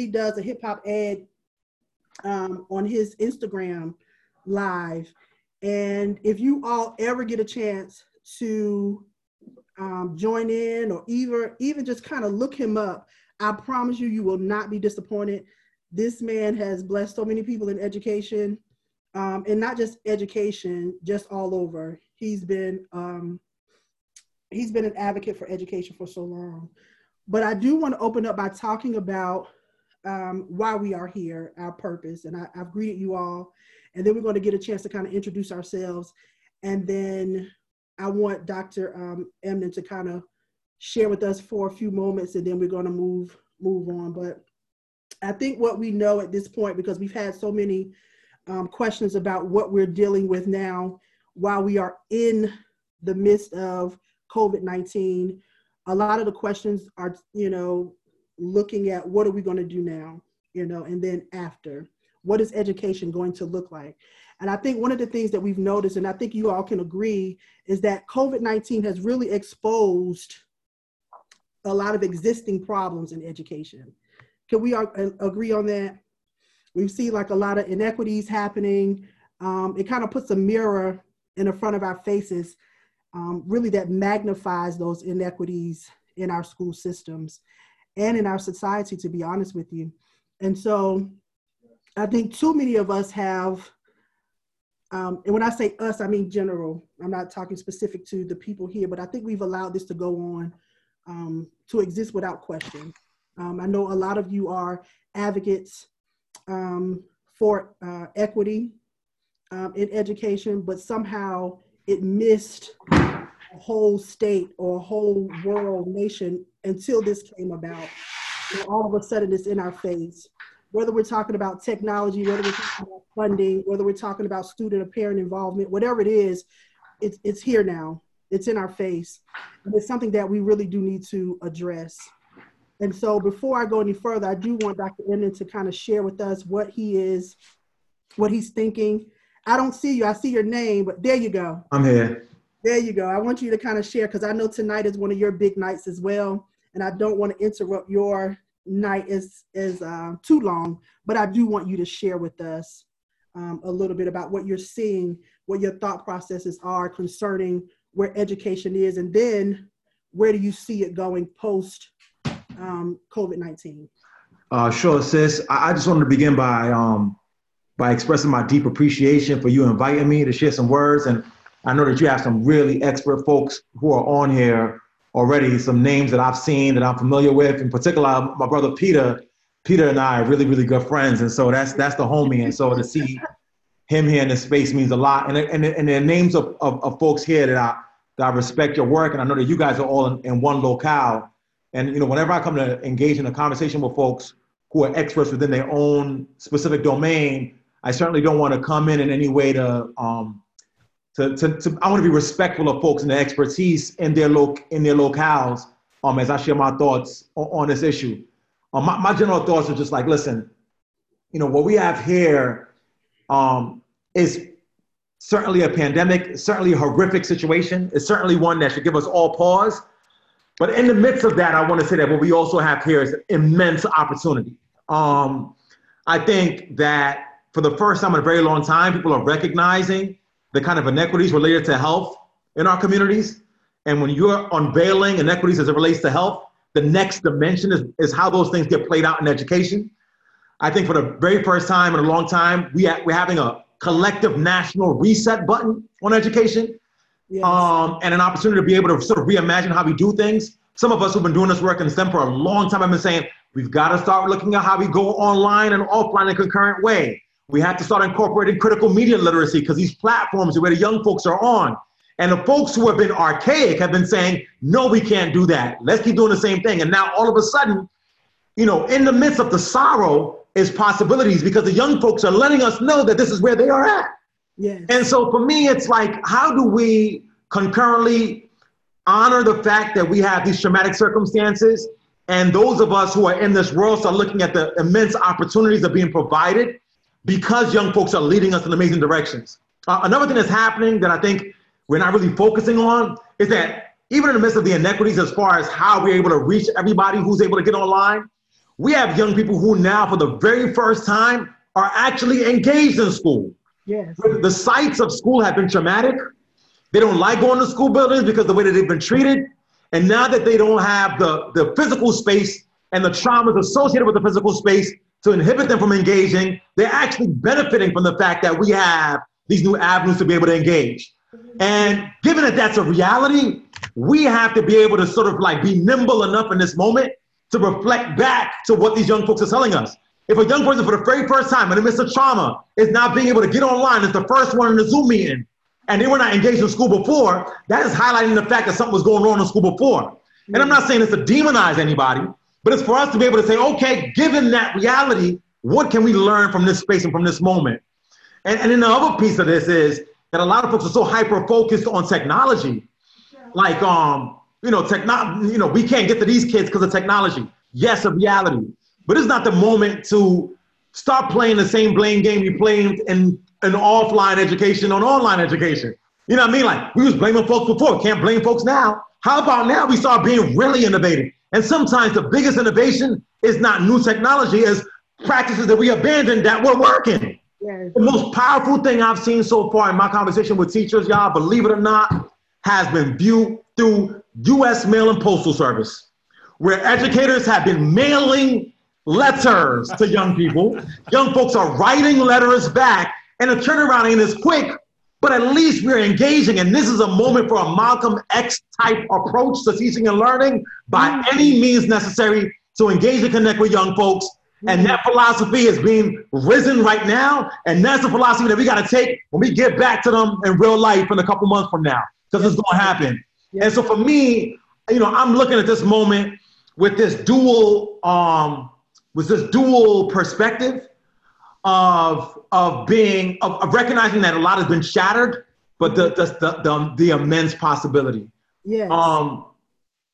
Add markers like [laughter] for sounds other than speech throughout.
he does a hip hop ed um, on his Instagram live. And if you all ever get a chance to um, join in or even even just kind of look him up, I promise you, you will not be disappointed. This man has blessed so many people in education, um, and not just education, just all over. He's been um, he's been an advocate for education for so long. But I do want to open up by talking about um, why we are here, our purpose, and I, I've greeted you all, and then we're going to get a chance to kind of introduce ourselves, and then I want Dr. Um, Emdin to kind of share with us for a few moments, and then we're going to move move on. But I think what we know at this point, because we've had so many um, questions about what we're dealing with now while we are in the midst of COVID 19, a lot of the questions are, you know, looking at what are we going to do now, you know, and then after, what is education going to look like? And I think one of the things that we've noticed, and I think you all can agree, is that COVID 19 has really exposed a lot of existing problems in education. Can we all agree on that? We see like a lot of inequities happening. Um, it kind of puts a mirror in the front of our faces, um, really that magnifies those inequities in our school systems and in our society, to be honest with you. And so I think too many of us have, um, and when I say us, I mean general. I'm not talking specific to the people here, but I think we've allowed this to go on um, to exist without question. Um, I know a lot of you are advocates um, for uh, equity um, in education, but somehow it missed a whole state or a whole world nation until this came about. And all of a sudden, it's in our face. Whether we're talking about technology, whether we're talking about funding, whether we're talking about student or parent involvement, whatever it is, it's, it's here now. It's in our face. And it's something that we really do need to address. And so before I go any further, I do want Dr. Emdin to kind of share with us what he is, what he's thinking. I don't see you, I see your name, but there you go. I'm here. There you go. I want you to kind of share because I know tonight is one of your big nights as well and I don't want to interrupt your night as as uh, too long, but I do want you to share with us um, a little bit about what you're seeing, what your thought processes are concerning where education is, and then where do you see it going post um, COVID nineteen? Uh, sure, sis. I, I, just wanted to begin by um, by expressing my deep appreciation for you inviting me to share some words, and I know that you have some really expert folks who are on here already some names that I've seen that I'm familiar with. In particular, my brother Peter. Peter and I are really, really good friends, and so that's that's the homie. And so to see him here in this space means a lot. And and and the names of, of, of folks here that I that I respect your work, and I know that you guys are all in, in one locale. And you know, whenever I come to engage in a conversation with folks who are experts within their own specific domain, I certainly don't want to come in in any way to um, to, to, to I want to be respectful of folks and their expertise in their lo- in their locales um, as I share my thoughts on, on this issue. Um, my, my general thoughts are just like, listen, you know, what we have here um, is certainly a pandemic, certainly a horrific situation. It's certainly one that should give us all pause. But in the midst of that, I want to say that what we also have here is immense opportunity. Um, I think that for the first time in a very long time, people are recognizing the kind of inequities related to health in our communities. And when you're unveiling inequities as it relates to health, the next dimension is, is how those things get played out in education. I think for the very first time in a long time, we ha- we're having a collective national reset button on education yes. um, and an opportunity to be able to sort of reimagine how we do things. Some of us who've been doing this work in STEM for a long time have been saying, we've got to start looking at how we go online and offline in a concurrent way. We have to start incorporating critical media literacy because these platforms are where the young folks are on. And the folks who have been archaic have been saying, no, we can't do that. Let's keep doing the same thing. And now all of a sudden, you know, in the midst of the sorrow is possibilities because the young folks are letting us know that this is where they are at. Yes. And so for me, it's like, how do we concurrently honor the fact that we have these traumatic circumstances and those of us who are in this world start looking at the immense opportunities that are being provided because young folks are leading us in amazing directions. Uh, another thing that's happening that I think we're not really focusing on is that even in the midst of the inequities as far as how we're able to reach everybody who's able to get online, we have young people who now, for the very first time, are actually engaged in school. Yes. The sites of school have been traumatic. They don't like going to school buildings because the way that they've been treated. And now that they don't have the, the physical space and the traumas associated with the physical space to inhibit them from engaging, they're actually benefiting from the fact that we have these new avenues to be able to engage. And given that that's a reality, we have to be able to sort of like be nimble enough in this moment to reflect back to what these young folks are telling us. If a young person for the very first time in the midst of trauma is not being able to get online is the first one in the Zoom meeting, and they were not engaged in school before, that is highlighting the fact that something was going on in school before. And I'm not saying it's to demonize anybody, but it's for us to be able to say, okay, given that reality, what can we learn from this space and from this moment? And, and then the other piece of this is that a lot of folks are so hyper focused on technology. Like, um, you know, techno- you know, we can't get to these kids because of technology. Yes, a reality. But it's not the moment to start playing the same blame game you played in an offline education on online education. You know what I mean? Like we was blaming folks before, can't blame folks now. How about now we start being really innovative? And sometimes the biggest innovation is not new technology, is practices that we abandoned that were working. Yes. The most powerful thing I've seen so far in my conversation with teachers, y'all, believe it or not, has been viewed through US Mail and Postal Service, where educators have been mailing letters to young people. young folks are writing letters back, and the turnaround ain't as quick, but at least we're engaging. And this is a moment for a Malcolm X type approach to teaching and learning by mm-hmm. any means necessary to engage and connect with young folks. And that philosophy is being risen right now. And that's the philosophy that we got to take when we get back to them in real life in a couple months from now, because it's going to happen. And so for me, you know, I'm looking at this moment with this dual, um, with this dual perspective of of being of, of recognizing that a lot has been shattered, but the the the, the, the immense possibility. Yeah. Um,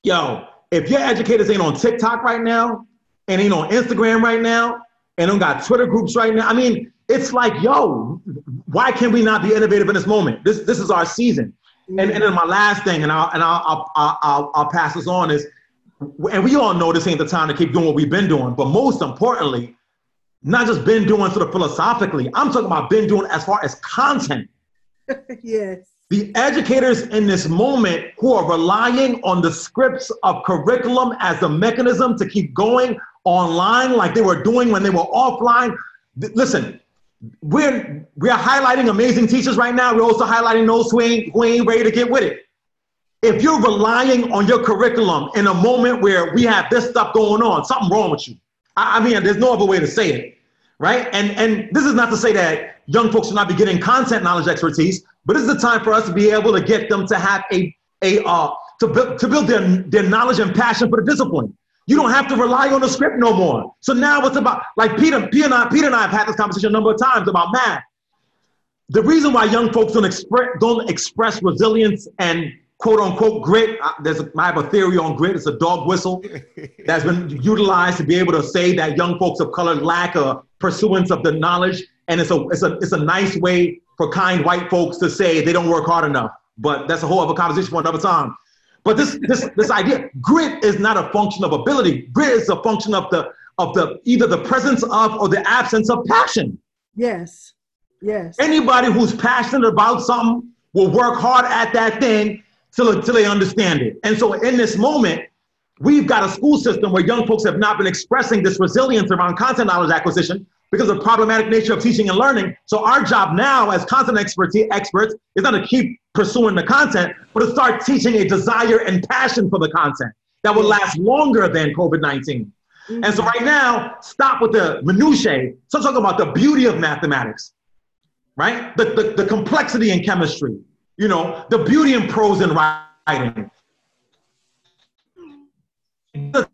yo, if your educators ain't on TikTok right now, and ain't on Instagram right now, and don't got Twitter groups right now, I mean, it's like, yo, why can we not be innovative in this moment? This this is our season. And, and then my last thing, and I'll, and I'll, I'll, I'll, I'll pass this on is, and we all know this ain't the time to keep doing what we've been doing, but most importantly, not just been doing sort of philosophically, I'm talking about been doing as far as content. [laughs] yes. The educators in this moment who are relying on the scripts of curriculum as a mechanism to keep going online like they were doing when they were offline. Listen, we're we're highlighting amazing teachers right now. We're also highlighting those who ain't who ain't ready to get with it. If you're relying on your curriculum in a moment where we have this stuff going on, something wrong with you. I, I mean, there's no other way to say it, right? And and this is not to say that young folks should not be getting content knowledge expertise, but this is the time for us to be able to get them to have a a uh, to build to build their, their knowledge and passion for the discipline. You don't have to rely on the script no more. So now it's about like Peter, Peter and I, Peter and I have had this conversation a number of times about math. The reason why young folks don't express don't express resilience and quote unquote grit. Uh, there's a, I have a theory on grit. It's a dog whistle [laughs] that's been utilized to be able to say that young folks of color lack a pursuance of the knowledge, and it's a it's a it's a nice way for kind white folks to say they don't work hard enough. But that's a whole other conversation for another time. But this this this idea, grit is not a function of ability. Grit is a function of the of the either the presence of or the absence of passion. Yes. Yes. Anybody who's passionate about something will work hard at that thing till, till they understand it. And so in this moment, we've got a school system where young folks have not been expressing this resilience around content knowledge acquisition because of the problematic nature of teaching and learning. So our job now as content experts, experts is not to keep pursuing the content, but to start teaching a desire and passion for the content that will last longer than COVID-19. Mm-hmm. And so right now, stop with the minutiae. So talking about the beauty of mathematics, right? The, the, the complexity in chemistry, you know, the beauty in prose and writing. The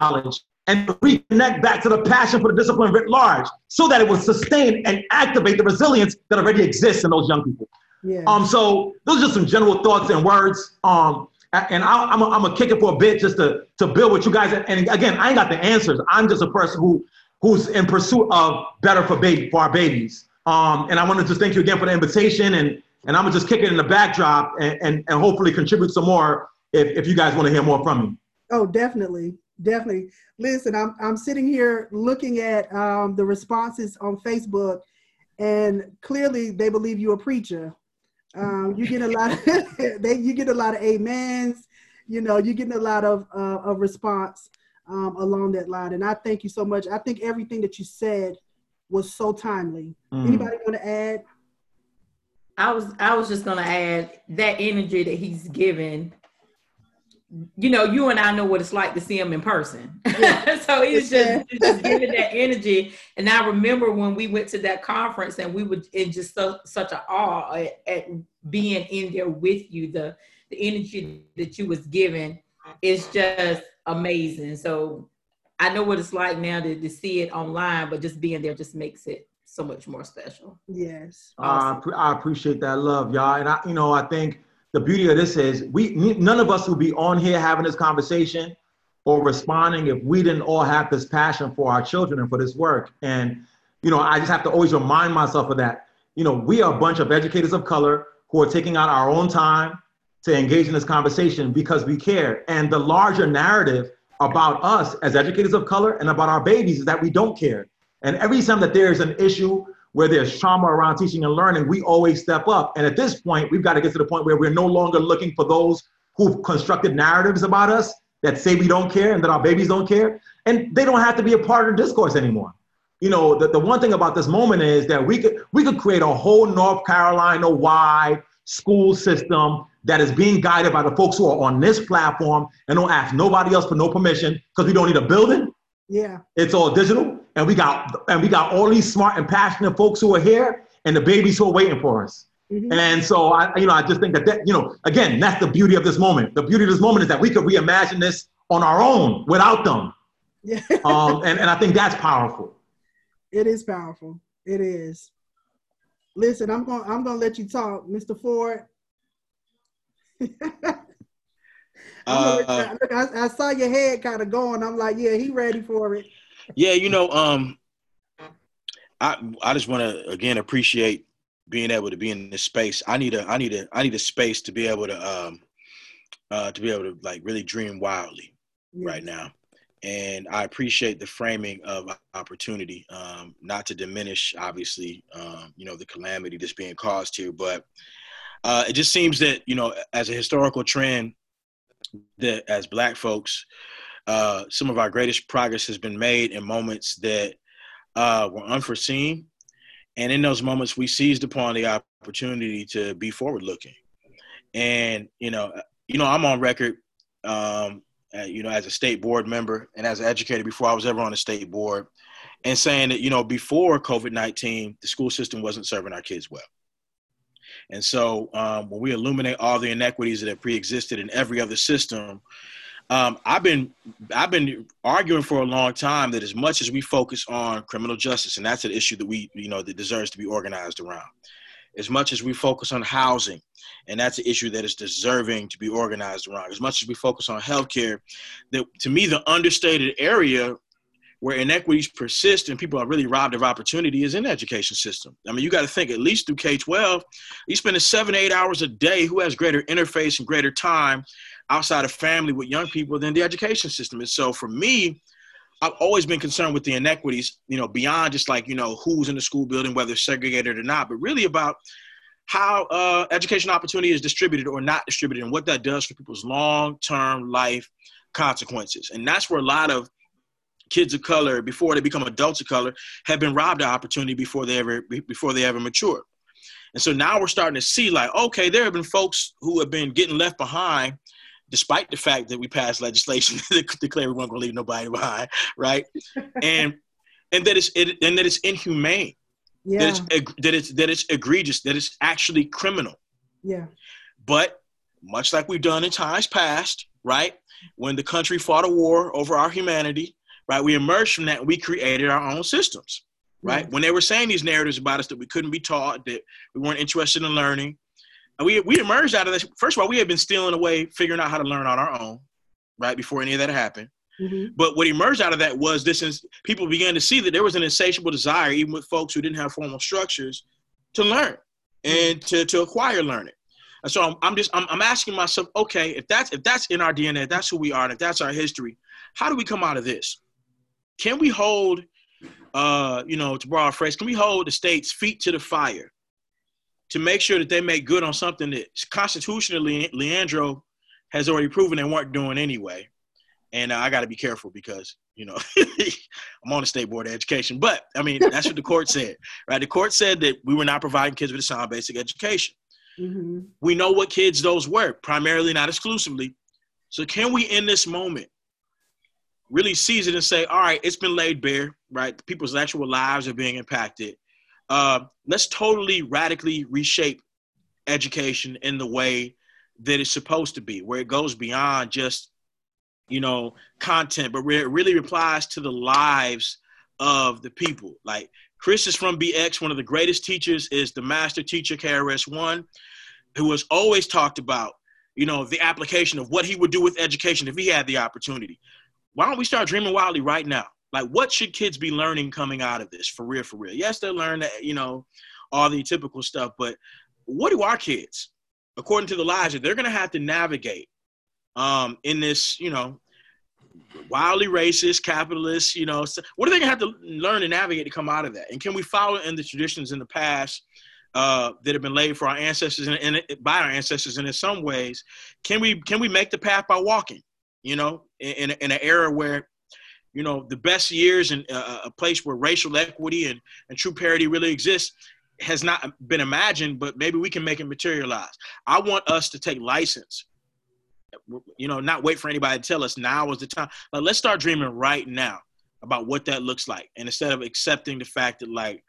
knowledge and reconnect back to the passion for the discipline writ large so that it will sustain and activate the resilience that already exists in those young people. Yeah. Um, so those are just some general thoughts and words. Um, and I, am gonna kick it for a bit just to, to build with you guys. And again, I ain't got the answers. I'm just a person who who's in pursuit of better for baby for our babies. Um, and I want to just thank you again for the invitation. And and I'm gonna just kick it in the backdrop and, and, and hopefully contribute some more if, if you guys want to hear more from me. Oh, definitely. definitely. Listen, I'm I'm sitting here looking at um, the responses on Facebook, and clearly they believe you're a preacher. Um, you get a lot of [laughs] they you get a lot of amens. You know, you're getting a lot of uh, of response um, along that line, and I thank you so much. I think everything that you said was so timely. Mm. Anybody want to add? I was I was just gonna add that energy that he's given. You know, you and I know what it's like to see him in person. Yeah. [laughs] so he's just, he's just giving that energy. And I remember when we went to that conference and we were in just so, such a awe at, at being in there with you. The the energy that you was given is just amazing. So I know what it's like now to, to see it online, but just being there just makes it so much more special. Yes. Awesome. Uh, I appreciate that love, y'all. And I, you know, I think the beauty of this is we none of us will be on here having this conversation or responding if we didn't all have this passion for our children and for this work. And you know, I just have to always remind myself of that. You know, we are a bunch of educators of color who are taking out our own time to engage in this conversation because we care. And the larger narrative about us as educators of color and about our babies is that we don't care. And every time that there's an issue where there's trauma around teaching and learning, we always step up. And at this point, we've got to get to the point where we're no longer looking for those who've constructed narratives about us that say we don't care and that our babies don't care. And they don't have to be a part of the discourse anymore. You know, the, the one thing about this moment is that we could we could create a whole North Carolina wide school system that is being guided by the folks who are on this platform and don't ask nobody else for no permission because we don't need a building. Yeah. It's all digital. And we got and we got all these smart and passionate folks who are here and the babies who are waiting for us. Mm-hmm. And so I, you know, I just think that, that, you know, again, that's the beauty of this moment. The beauty of this moment is that we could reimagine this on our own without them. Yeah. um, [laughs] and, and I think that's powerful. It is powerful. It is. Listen, I'm going I'm gonna let you talk, Mr. Ford. [laughs] uh, I, I, saw your head kind of going. I'm like, yeah, he ready for it. Yeah, you know, um, I I just want to again appreciate being able to be in this space. I need a I need a I need a space to be able to um uh to be able to like really dream wildly right now. And I appreciate the framing of opportunity, um, not to diminish, obviously, um, you know, the calamity that's being caused here, but uh, it just seems that you know, as a historical trend, that as Black folks, uh, some of our greatest progress has been made in moments that uh, were unforeseen, and in those moments, we seized upon the opportunity to be forward-looking. And you know, you know, I'm on record, um, you know, as a state board member and as an educator before I was ever on a state board, and saying that you know, before COVID-19, the school system wasn't serving our kids well. And so um, when we illuminate all the inequities that have pre-existed in every other system, um, I've been I've been arguing for a long time that as much as we focus on criminal justice, and that's an issue that we you know that deserves to be organized around, as much as we focus on housing, and that's an issue that is deserving to be organized around, as much as we focus on healthcare, that to me the understated area where inequities persist and people are really robbed of opportunity is in the education system. I mean, you got to think at least through K 12, you spend seven, eight hours a day. Who has greater interface and greater time outside of family with young people than the education system? And so for me, I've always been concerned with the inequities, you know, beyond just like, you know, who's in the school building, whether segregated or not, but really about how uh, education opportunity is distributed or not distributed and what that does for people's long term life consequences. And that's where a lot of kids of color before they become adults of color have been robbed of opportunity before they ever before they ever mature. And so now we're starting to see like, okay, there have been folks who have been getting left behind, despite the fact that we passed legislation [laughs] that declare we weren't going to leave nobody behind, right? and and that it's it, and that it's inhumane, yeah. that it's that it's that it's egregious, that it's actually criminal. Yeah. But much like we've done in times past, right? When the country fought a war over our humanity, right? We emerged from that and we created our own systems, right? When they were saying these narratives about us that we couldn't be taught, that we weren't interested in learning, and we, we emerged out of this. First of all, we had been stealing away, figuring out how to learn on our own, right? Before any of that happened. Mm-hmm. But what emerged out of that was this: is people began to see that there was an insatiable desire, even with folks who didn't have formal structures, to learn and mm-hmm. to, to acquire learning. And so I'm, I'm just I'm, I'm asking myself, okay, if that's if that's in our DNA, that's who we are, and if that's our history, how do we come out of this? Can we hold, uh, you know, to borrow a phrase, can we hold the state's feet to the fire to make sure that they make good on something that constitutionally Leandro has already proven they weren't doing anyway? And uh, I got to be careful because you know [laughs] I'm on the state board of education. But I mean, that's what the court [laughs] said, right? The court said that we were not providing kids with a sound basic education. Mm-hmm. We know what kids those were, primarily, not exclusively. So can we, in this moment, really seize it and say, all right, it's been laid bare, right? People's actual lives are being impacted. Uh, let's totally radically reshape education in the way that it's supposed to be, where it goes beyond just, you know, content, but where it really applies to the lives of the people. Like Chris is from BX. One of the greatest teachers is the master teacher, KRS-One, who has always talked about, you know, the application of what he would do with education if he had the opportunity why don't we start dreaming wildly right now? Like, what should kids be learning coming out of this for real, for real? Yes, they learn that, you know, all the typical stuff, but what do our kids, according to the that they're going to have to navigate um, in this, you know, wildly racist, capitalist, you know, what are they going to have to learn and navigate to come out of that? And can we follow in the traditions in the past uh, that have been laid for our ancestors and, and by our ancestors? And in some ways, can we can we make the path by walking? you know, in, in an era where, you know, the best years and uh, a place where racial equity and, and true parity really exists has not been imagined, but maybe we can make it materialize. I want us to take license, you know, not wait for anybody to tell us now is the time. Like, let's start dreaming right now about what that looks like. And instead of accepting the fact that, like,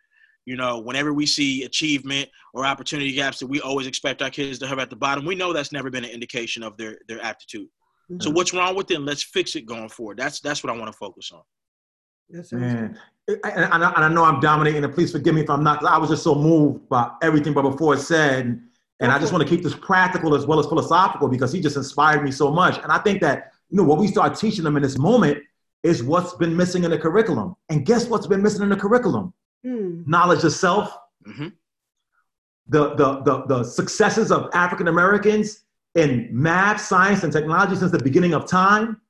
you know, whenever we see achievement or opportunity gaps that we always expect our kids to have at the bottom, we know that's never been an indication of their their aptitude. So mm-hmm. what's wrong with it? let's fix it going forward. That's that's what I want to focus on. Yes, Man. And I, and I know I'm dominating, and please forgive me if I'm not. I was just so moved by everything but before it said, and I just want to keep this practical as well as philosophical because he just inspired me so much. And I think that you know what we start teaching them in this moment is what's been missing in the curriculum. And guess what's been missing in the curriculum? Mm. Knowledge of self. Mm-hmm. The, the, the, the successes of African Americans in math, science, and technology since the beginning of time,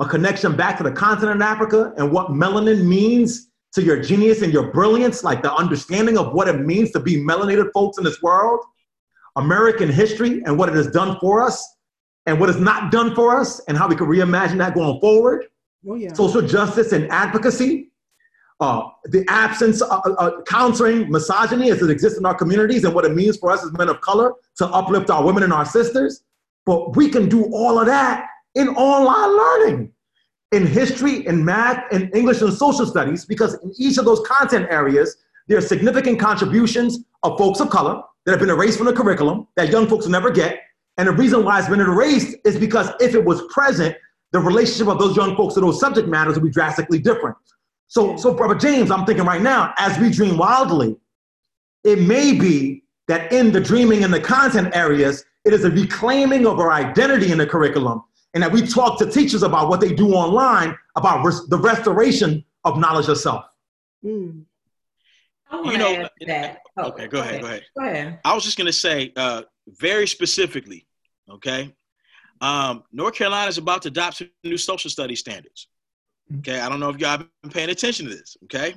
a connection back to the continent of Africa and what melanin means to your genius and your brilliance, like the understanding of what it means to be melanated folks in this world, American history and what it has done for us, and what it's not done for us, and how we can reimagine that going forward. Oh, yeah. Social justice and advocacy, uh, the absence of uh, uh, countering misogyny as it exists in our communities and what it means for us as men of color to uplift our women and our sisters. But we can do all of that in online learning, in history, in math, in English and social studies, because in each of those content areas, there are significant contributions of folks of color that have been erased from the curriculum that young folks will never get. And the reason why it's been erased is because if it was present, the relationship of those young folks to those subject matters would be drastically different. So, so Brother James, I'm thinking right now, as we dream wildly, it may be that in the dreaming and the content areas, it is a reclaiming of our identity in the curriculum, and that we talk to teachers about what they do online about res- the restoration of knowledge of self. Mm. you know, that. Oh, okay, go, ahead, go ahead. Go ahead. I was just gonna say, uh, very specifically, okay. Um, North Carolina is about to adopt some new social studies standards. Mm-hmm. Okay, I don't know if y'all been paying attention to this. Okay,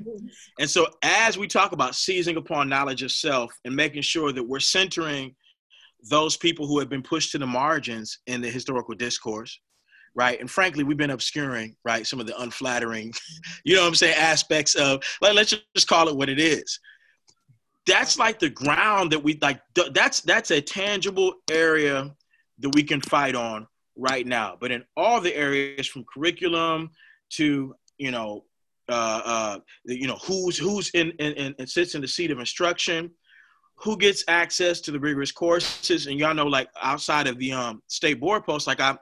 and so as we talk about seizing upon knowledge of self and making sure that we're centering those people who have been pushed to the margins in the historical discourse, right? And frankly, we've been obscuring, right, some of the unflattering, [laughs] you know what I'm saying, aspects of, like, let's just call it what it is. That's like the ground that we like. That's that's a tangible area that we can fight on right now. But in all the areas from curriculum to you know uh, uh, you know who's who's in, in, in sits in the seat of instruction who gets access to the rigorous courses and y'all know like outside of the um, state board post like i'm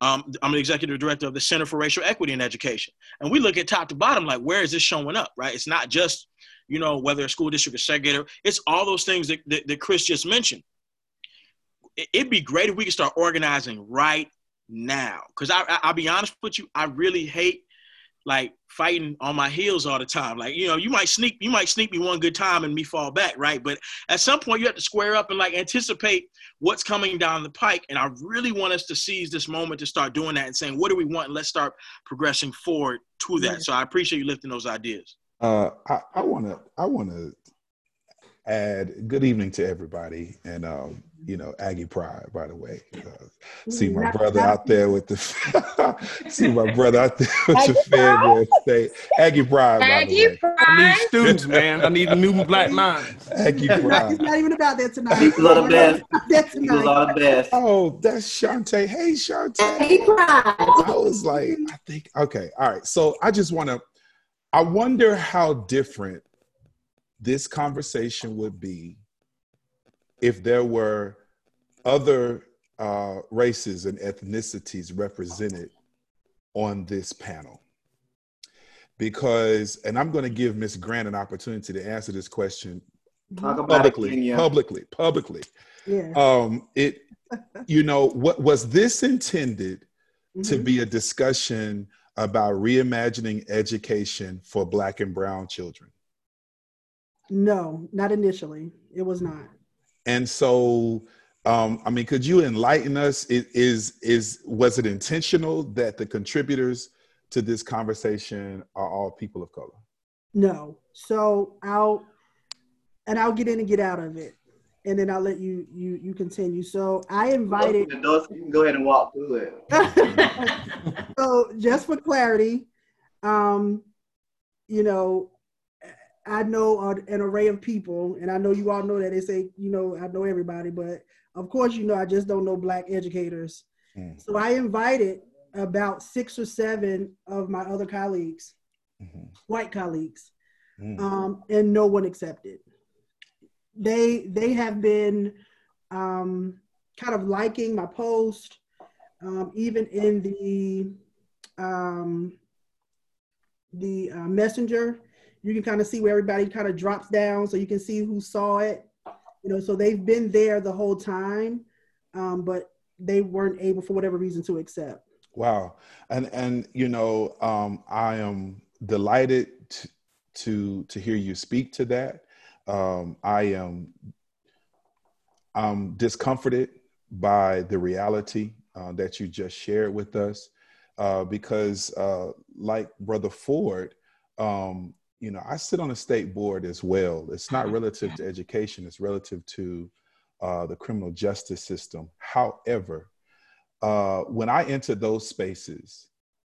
um, i'm the executive director of the center for racial equity in education. And we look at top to bottom like where is this showing up right? It's not just you know whether a school district is segregated. It's all those things that, that, that chris just mentioned. It'd be great if we could start organizing right now. Because i'll be honest with you i really hate like fighting on my heels all the time. Like, you know, you might sneak, you might sneak me one good time and me fall back, right? But at some point you have to square up and like anticipate what's coming down the pike. And I really want us to seize this moment to start doing that and saying, what do we want? And let's start progressing forward to that. So I appreciate you lifting those ideas. Uh, I want to, I want to add good evening to everybody and um, you know aggie pride by the way uh, see my brother out there with the [laughs] see my brother out there [laughs] with aggie the Fayetteville State aggie pride aggie by the way. i need students man. I need a new black [laughs] minds aggie pride. It's not even about that tonight. He's a lot of best. He's a lot of best. Oh that's Shantae hey Shantae aggie pride. I was like i think okay all right. So i just want to i wonder how different this conversation would be if there were other uh, races and ethnicities represented on this panel. Because, and I'm going to give Ms. Grant an opportunity to answer this question Talk publicly, it, publicly, publicly. Yeah. Um, it, [laughs] you know, what was this intended mm-hmm. to be a discussion about reimagining education for Black and Brown children? No, not initially. It was not. And so, um, I mean, could you enlighten us? Is is was it intentional that the contributors to this conversation are all people of color? No. So I'll and I'll get in and get out of it, and then I'll let you you you continue. So I invited. The doors, you can go ahead and walk through it. [laughs] so just for clarity, um, you know, I know an array of people, and I know you all know that they say, you know, I know everybody, but of course, you know, I just don't know black educators. Mm. So I invited about six or seven of my other colleagues, mm-hmm. white colleagues, mm. um, and no one accepted. They they have been um, kind of liking my post, um, even in the um, the uh, messenger you can kind of see where everybody kind of drops down so you can see who saw it. You know so they've been there the whole time um, but they weren't able for whatever reason to accept. Wow. And and you know um, i am delighted to, to to hear you speak to that. Um, i am i'm discomforted by the reality uh, that you just shared with us uh, because uh, like brother ford um, you know, I sit on a state board as well. It's not relative to education, it's relative to uh, the criminal justice system. However, uh, when I enter those spaces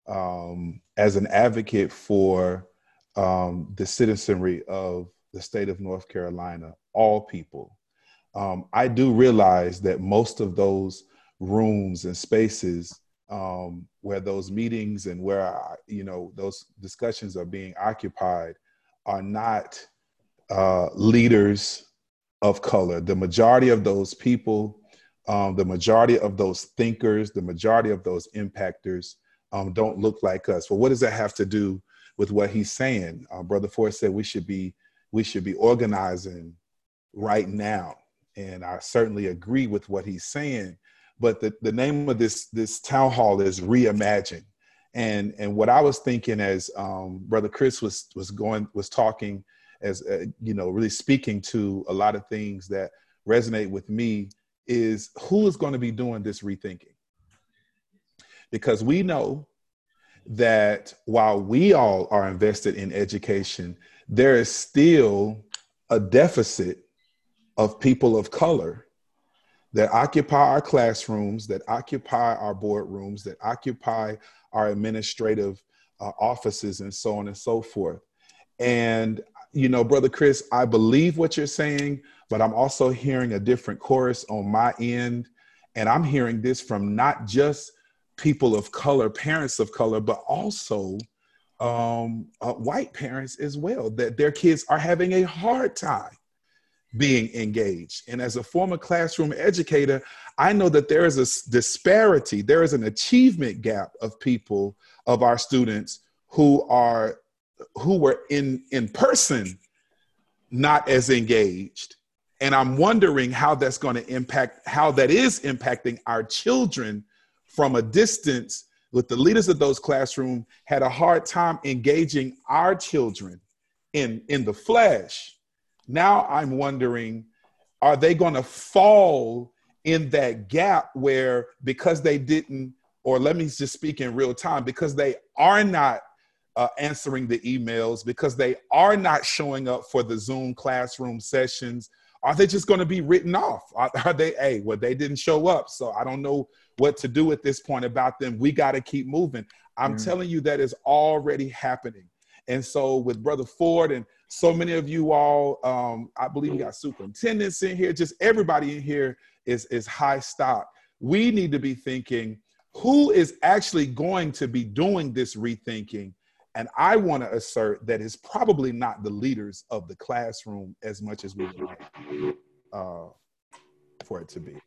um, as an advocate for um, the citizenry of the state of North Carolina, all people, um, I do realize that most of those rooms and spaces um, where those meetings and where I, you know those discussions are being occupied are not uh, leaders of color. The majority of those people, um, the majority of those thinkers, the majority of those impactors um, don't look like us. Well, what does that have to do with what he's saying? Uh, Brother Ford said we should be we should be organizing right now, and I certainly agree with what he's saying but the, the name of this this town hall is reimagine and and what i was thinking as um, brother chris was was going was talking as uh, you know really speaking to a lot of things that resonate with me is who is going to be doing this rethinking? Because we know that while we all are invested in education there is still a deficit of people of color that occupy our classrooms, that occupy our boardrooms, that occupy our administrative uh, offices, and so on and so forth. And, you know, Brother Chris, I believe what you're saying, but I'm also hearing a different chorus on my end. And I'm hearing this from not just people of color, parents of color, but also um, uh, white parents as well, that their kids are having a hard time being engaged. And as a former classroom educator, I know that there is a disparity, there is an achievement gap of people, of our students who are who were in in person not as engaged. And I'm wondering how that's going to impact how that is impacting our children from a distance with the leaders of those classrooms had a hard time engaging our children in in the flesh now i'm wondering are they going to fall in that gap where because they didn't or let me just speak in real time because they are not uh, answering the emails because they are not showing up for the zoom classroom sessions are they just going to be written off? Are, are they hey well they didn't show up so i don't know what to do at this point about them. We got to keep moving. I'm mm. telling you that is already happening and so with brother ford and so many of you all um, i believe we got superintendents in here. Just everybody in here is is high stock. We need to be thinking who is actually going to be doing this rethinking? And I want to assert that it's probably not the leaders of the classroom as much as we uh, for it to be.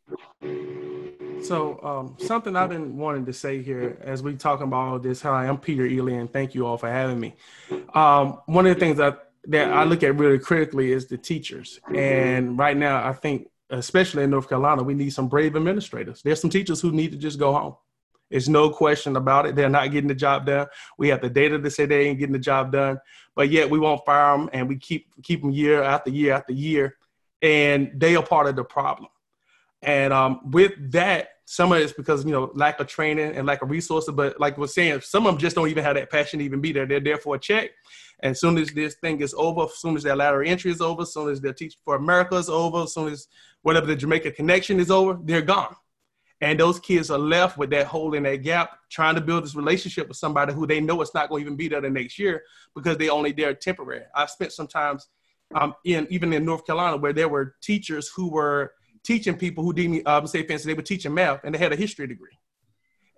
So, um, something I've been wanting to say here as we talking about all this. Hi, I'm Peter Ely, and thank you all for having me. Um, one of the things that that I look at really critically is the teachers, and right now I think, especially in North Carolina, we need some brave administrators. There's some teachers who need to just go home. It's no question about it. They're not getting the job done. We have the data to say they ain't getting the job done, but yet we won't fire them, and we keep keep them year after year after year, and they are part of the problem. And um, with that, some of it's because you know lack of training and lack of resources. But like we're saying, some of them just don't even have that passion to even be there. They're there for a check. And as soon as this thing is over, as soon as their lateral entry is over, as soon as their teach for America is over, as soon as whatever the Jamaica connection is over, they're gone. And those kids are left with that hole in that gap, trying to build this relationship with somebody who they know it's not going to even be there the next year because they only there temporary. I've spent some times um, in even in North Carolina where there were teachers who were teaching people who didn't um, say fancy, they were teaching math and they had a history degree.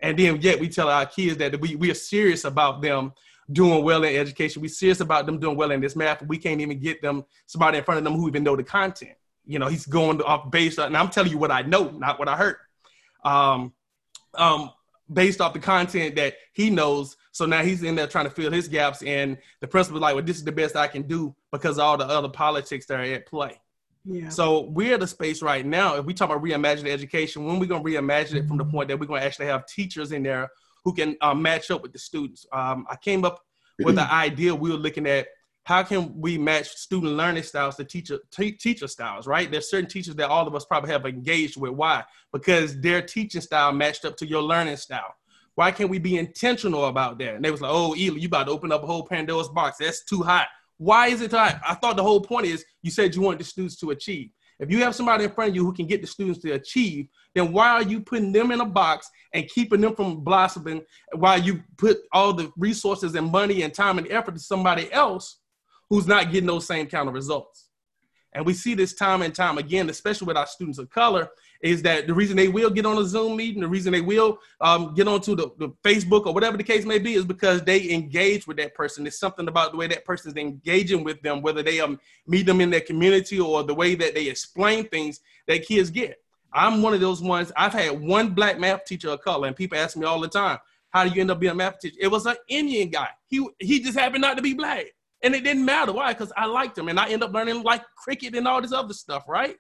And then yet we tell our kids that we, we are serious about them doing well in education. We're serious about them doing well in this math. We can't even get them somebody in front of them who even know the content. You know, he's going off based on, and I'm telling you what I know, not what I heard. Um, um, based off the content that he knows. So now he's in there trying to fill his gaps, and the principal's like, "Well, this is the best I can do because all the other politics that are at play." Yeah. So we're at a space right now. If we talk about reimagining education, when we're gonna reimagine it from the point that we're gonna actually have teachers in there who can uh, match up with the students? Um, I came up with the idea we were looking at how can we match student learning styles to teacher t- teacher styles, right? There's certain teachers that all of us probably have engaged with. Why? Because their teaching style matched up to your learning style. Why can't we be intentional about that? And they was like, oh, Eli, you about to open up a whole Pandora's box. That's too hot. Why is it? I thought the whole point is you said you want the students to achieve. If you have somebody in front of you who can get the students to achieve, then why are you putting them in a box and keeping them from blossoming while you put all the resources and money and time and effort to somebody else who's not getting those same kind of results? And we see this time and time again, especially with our students of color, is that the reason they will get on a Zoom meeting, the reason they will um, get onto the, the Facebook or whatever the case may be, is because they engage with that person. It's something about the way that person is engaging with them, whether they um, meet them in their community or the way that they explain things that kids get. I'm one of those ones. I've had one black math teacher of color, and people ask me all the time, "How do you end up being a math teacher?" It was an Indian guy. He he just happened not to be black, and it didn't matter why, because I liked him, and I end up learning like cricket and all this other stuff, right?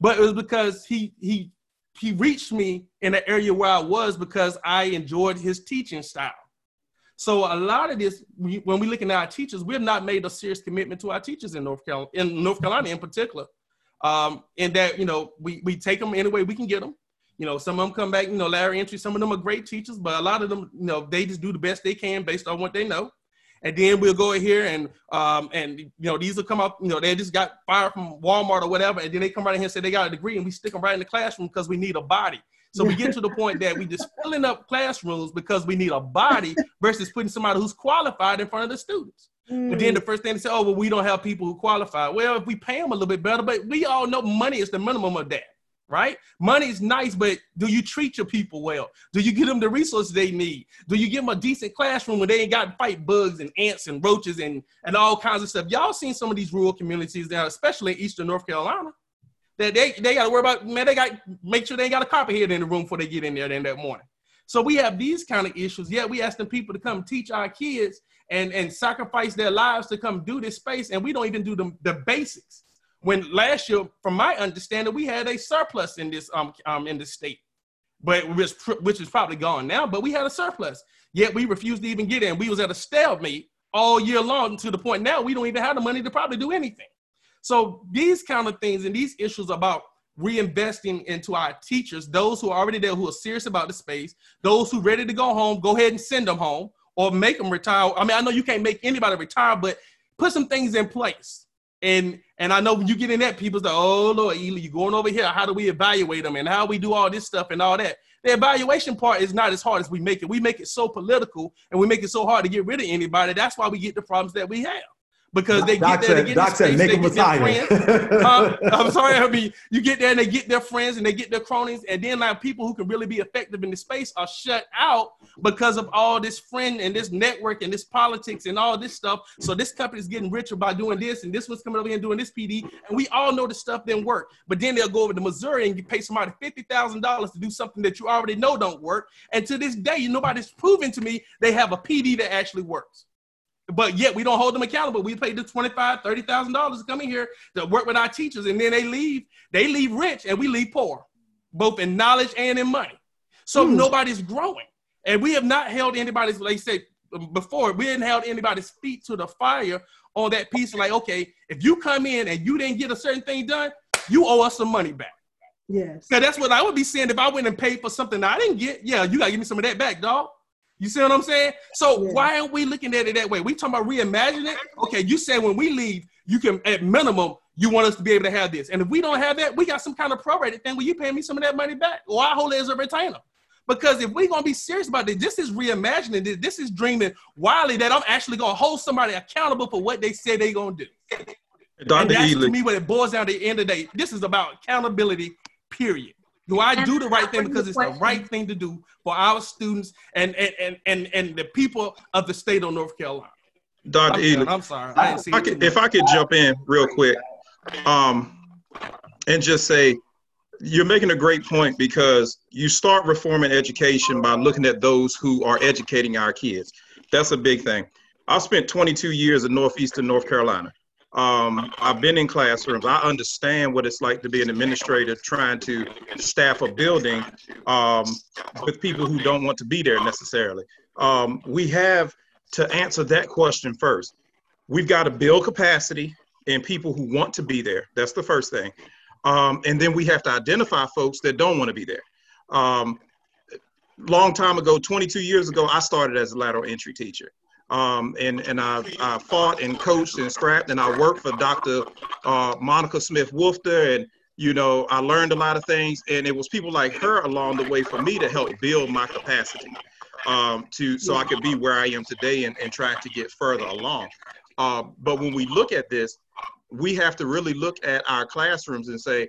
But it was because he he he reached me in an area where I was because I enjoyed his teaching style. So a lot of this, we, when we looking at our teachers, we have not made a serious commitment to our teachers in North Carolina, in North Carolina in particular. Um, in that you know we we take them any way we can get them. You know, some of them come back, you know, lateral entry. Some of them are great teachers, but a lot of them, you know, they just do the best they can based on what they know and then we'll go in here and um and you know these will come up you know they just got fired from Walmart or whatever and then they come right in here and say they got a degree and we stick them right in the classroom because we need a body. So we get to the point that we just filling up classrooms because we need a body versus putting somebody who's qualified in front of the students. Mm. but then the first thing they say oh well we don't have people who qualify. Well if we pay them a little bit better but we all know money is the minimum of that right? Money's nice, but do you treat your people well? Do you give them the resources they need? Do you give them a decent classroom where they ain't got to fight bugs and ants and roaches and, and all kinds of stuff? Y'all seen some of these rural communities now, especially in Eastern North Carolina, that they, they got to worry about, man, they got make sure they ain't got a copperhead in the room before they get in there then that morning. So we have these kind of issues. Yeah, we asking people to come teach our kids and, and sacrifice their lives to come do this space, and we don't even do the, the basics when last year, from my understanding, we had a surplus in this um, um in the state. but which, which is probably gone now. But we had a surplus, yet we refused to even get in. We was at a stalemate all year long to the point now we don't even have the money to probably do anything. So these kind of things and these issues about reinvesting into our teachers, those who are already there, who are serious about the space, those who ready to go home, go ahead and send them home or make them retire. I mean, I know you can't make anybody retire, but put some things in place. And and I know when you get in that, people's like, oh Lord, Ely, you're going over here. How do we evaluate them and how we do all this stuff and all that? The evaluation part is not as hard as we make it. We make it so political and we make it so hard to get rid of anybody. That's why we get the problems that we have because they Doc get there, said, they get Doc their said, space, make they get their friends. [laughs] Huh? I'm sorry, I mean, you get there and they get their friends and they get their cronies, and then like people who can really be effective in the space are shut out because of all this friend and this network and this politics and all this stuff. So this company is getting richer by doing this, and this one's coming over here and doing this PD, and we all know the stuff didn't work. But then they'll go over to Missouri and you pay somebody fifty thousand dollars to do something that you already know don't work, and to this day, nobody's proven to me they have a PD that actually works but yet we don't hold them accountable. We pay the $25,000, $30,000 to come in here to work with our teachers, and then they leave. They leave rich, and we leave poor, both in knowledge and in money. So Hmm. nobody's growing. And we have not held anybody's, like I said before, we didn't held anybody's feet to the fire on that piece. Like, okay, if you come in and you didn't get a certain thing done, you owe us some money back. Yes. Now that's what I would be saying if I went and paid for something I didn't get. Yeah, you gotta give me some of that back, dog. You see what I'm saying? So Yeah. why aren't we looking at it that way? We talking about reimagining it. Okay, you said when we leave, you can at minimum you want us to be able to have this, and if we don't have that, we got some kind of prorated thing where you pay me some of that money back, or I hold it as a retainer. Because if we're gonna be serious about this, this is reimagining this. This is dreaming wildly that I'm actually gonna hold somebody accountable for what they say they gonna do. And Dr. that's Ely, to me what it boils down to the end of the day. This is about accountability, period. Do I do the right thing because it's the right thing to do for our students and and and and, and the people of the state of North Carolina? Dr. I'm, Ely. I'm sorry. I didn't see I could, if I could jump in real quick, um, and just say, you're making a great point because you start reforming education by looking at those who are educating our kids. That's a big thing. I spent 22 years in Northeastern North Carolina. Um, I've been in classrooms. I understand what it's like to be an administrator trying to staff a building um, with people who don't want to be there necessarily. Um, we have to answer that question first. We've got to build capacity in people who want to be there. That's the first thing. Um, and then we have to identify folks that don't want to be there. Um, long time ago, 22 years ago, I started as a lateral entry teacher. Um, and and I, I fought and coached and scrapped, and I worked for Dr. Uh, Monica Smith Woofter, and you know I learned a lot of things, and it was people like her along the way for me to help build my capacity um, to so I could be where I am today and, and try to get further along. Uh, but when we look at this, we have to really look at our classrooms and say,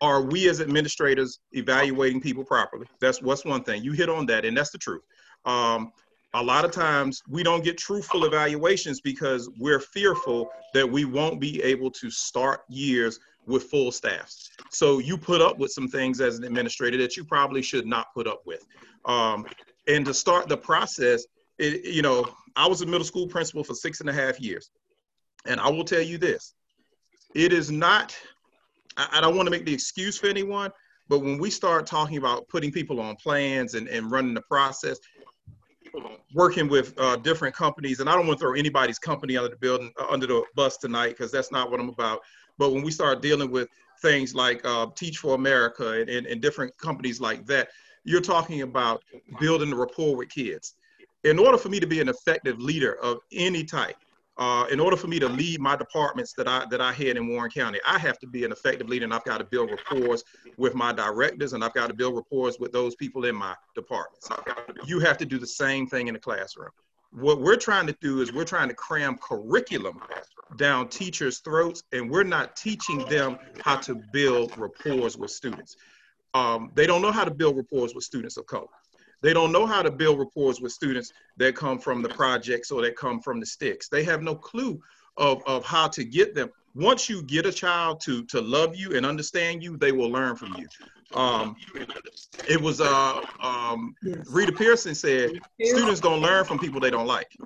are we as administrators evaluating people properly? That's what's one thing. You hit on that, and that's the truth. Um, a lot of times we don't get truthful evaluations because we're fearful that we won't be able to start years with full staffs. So you put up with some things as an administrator that you probably should not put up with. Um, and to start the process, it, you know, I was a middle school principal for six and a half years. And I will tell you this it is not, I, I don't want to make the excuse for anyone, but when we start talking about putting people on plans and, and running the process, working with uh, different companies, and I don't want to throw anybody's company under the building uh, under the bus tonight because that's not what I'm about. But when we start dealing with things like uh, Teach for America and, and, and different companies like that, you're talking about building a rapport with kids. In order for me to be an effective leader of any type, uh, in order for me to lead my departments that I that I head in Warren County, I have to be an effective leader, and I've got to build rapport with my directors, and I've got to build rapport with those people in my departments. You have to do the same thing in the classroom. What we're trying to do is we're trying to cram curriculum down teachers' throats, and we're not teaching them how to build rapport with students. Um, they don't know how to build rapport with students of color. They don't know how to build rapport with students that come from the projects or that come from the sticks. They have no clue of, of how to get them. Once you get a child to to love you and understand you, they will learn from you. Um, it was uh, um, Rita Pierson said, students don't learn from people they don't like.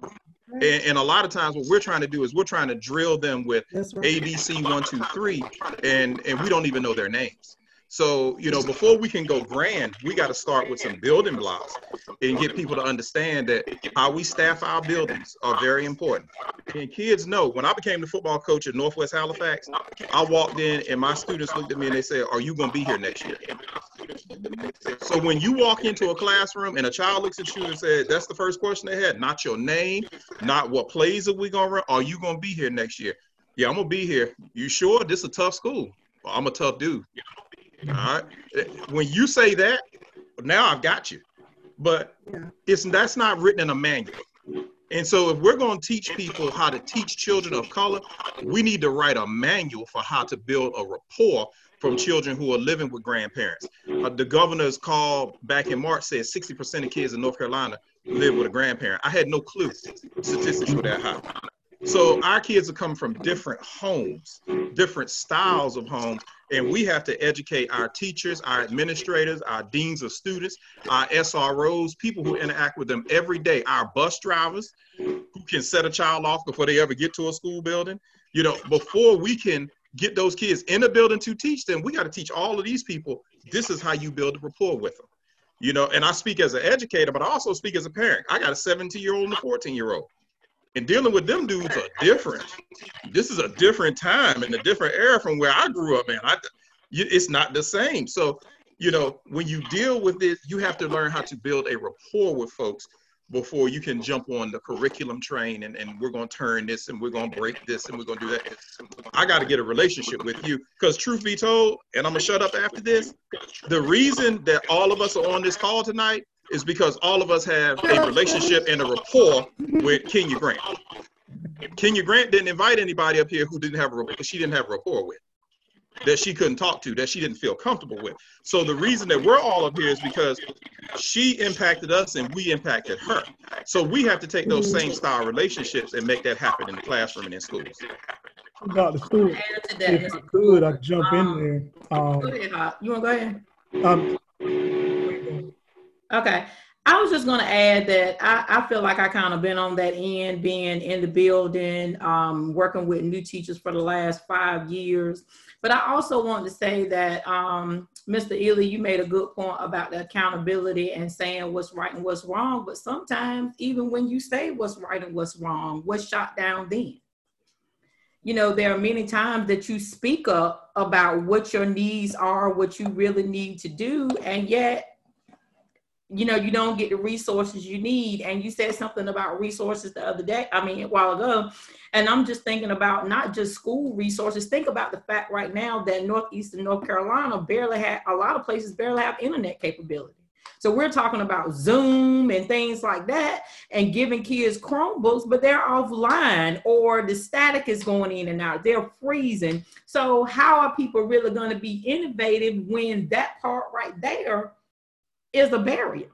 And, and a lot of times what we're trying to do is we're trying to drill them with right. ABC one, two, three, and and we don't even know their names. So, you know, before we can go grand, we got to start with some building blocks and get people to understand that how we staff our buildings are very important. And kids know when I became the football coach at Northwest Halifax, I walked in and my students looked at me and they said, Are you going to be here next year? So when you walk into a classroom and a child looks at you and says, That's the first question they had, not your name, not what plays are we going to run, are you going to be here next year? Yeah, I'm going to be here. You sure? This is a tough school. Well, I'm a tough dude. All right. When you say that, now I've got you. But it's that's not written in a manual. And so if we're going to teach people how to teach children of color, we need to write a manual for how to build a rapport from children who are living with grandparents. Uh, the governor's call back in March said 60% of kids in North Carolina live with a grandparent. I had no clue statistics were that high. So our kids are come from different homes, different styles of homes, and we have to educate our teachers, our administrators, our deans of students, our SROs, people who interact with them every day, our bus drivers who can set a child off before they ever get to a school building. You know, before we can get those kids in the building to teach them, we got to teach all of these people this is how you build a rapport with them. You know, and I speak as an educator, but I also speak as a parent. I got a 17 year old and a 14 year old and dealing with them dudes are different. This is a different time and a different era from where I grew up, man. I, it's not the same. So, you know, when you deal with this, you have to learn how to build a rapport with folks before you can jump on the curriculum train and, and we're going to turn this and we're going to break this and we're going to do that. I got to get a relationship with you because truth be told, and I'm going to shut up after this, the reason that all of us are on this call tonight is because all of us have a relationship and a rapport with Kenya Grant. Kenya Grant didn't invite anybody up here who didn't have a rapport, she didn't have a rapport with, that she couldn't talk to, that she didn't feel comfortable with. So the reason that we're all up here is because she impacted us and we impacted her. So we have to take those same style relationships and make that happen in the classroom and in schools. Dr. Stewart, if I could, I'd jump in there. Um, You want to go ahead? um, Okay. I was just going to add that I, I feel like I kind of been on that end, being in the building, um, working with new teachers for the last five years. But I also want to say that, um, Mr. Ely, you made a good point about the accountability and saying what's right and what's wrong. But sometimes, even when you say what's right and what's wrong, what's shot down then? You know, there are many times that you speak up about what your needs are, what you really need to do, and yet you know, you don't get the resources you need. And you said something about resources the other day, I mean, a while ago. And I'm just thinking about not just school resources. Think about the fact right now that Northeastern North Carolina barely have, a lot of places barely have internet capability. So we're talking about Zoom and things like that and giving kids Chromebooks, but they're offline or the static is going in and out. They're freezing. So how are people really going to be innovative when that part right there is a barrier.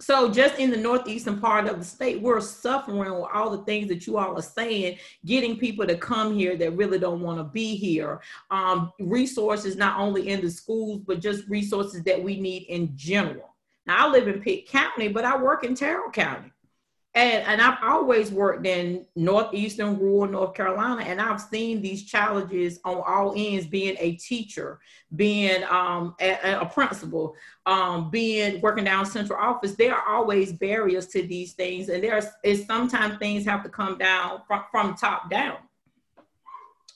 So just in the northeastern part of the state, we're suffering with all the things that you all are saying, getting people to come here that really don't want to be here. Um, resources not only in the schools, but just resources that we need in general. Now I live in Pitt County, but I work in Tyrrell County. And, and I've always worked in northeastern rural North Carolina, and I've seen these challenges on all ends. Being a teacher, being um, a, a, principal, um, being working down central office, there are always barriers to these things, and there's sometimes things have to come down from, from top down.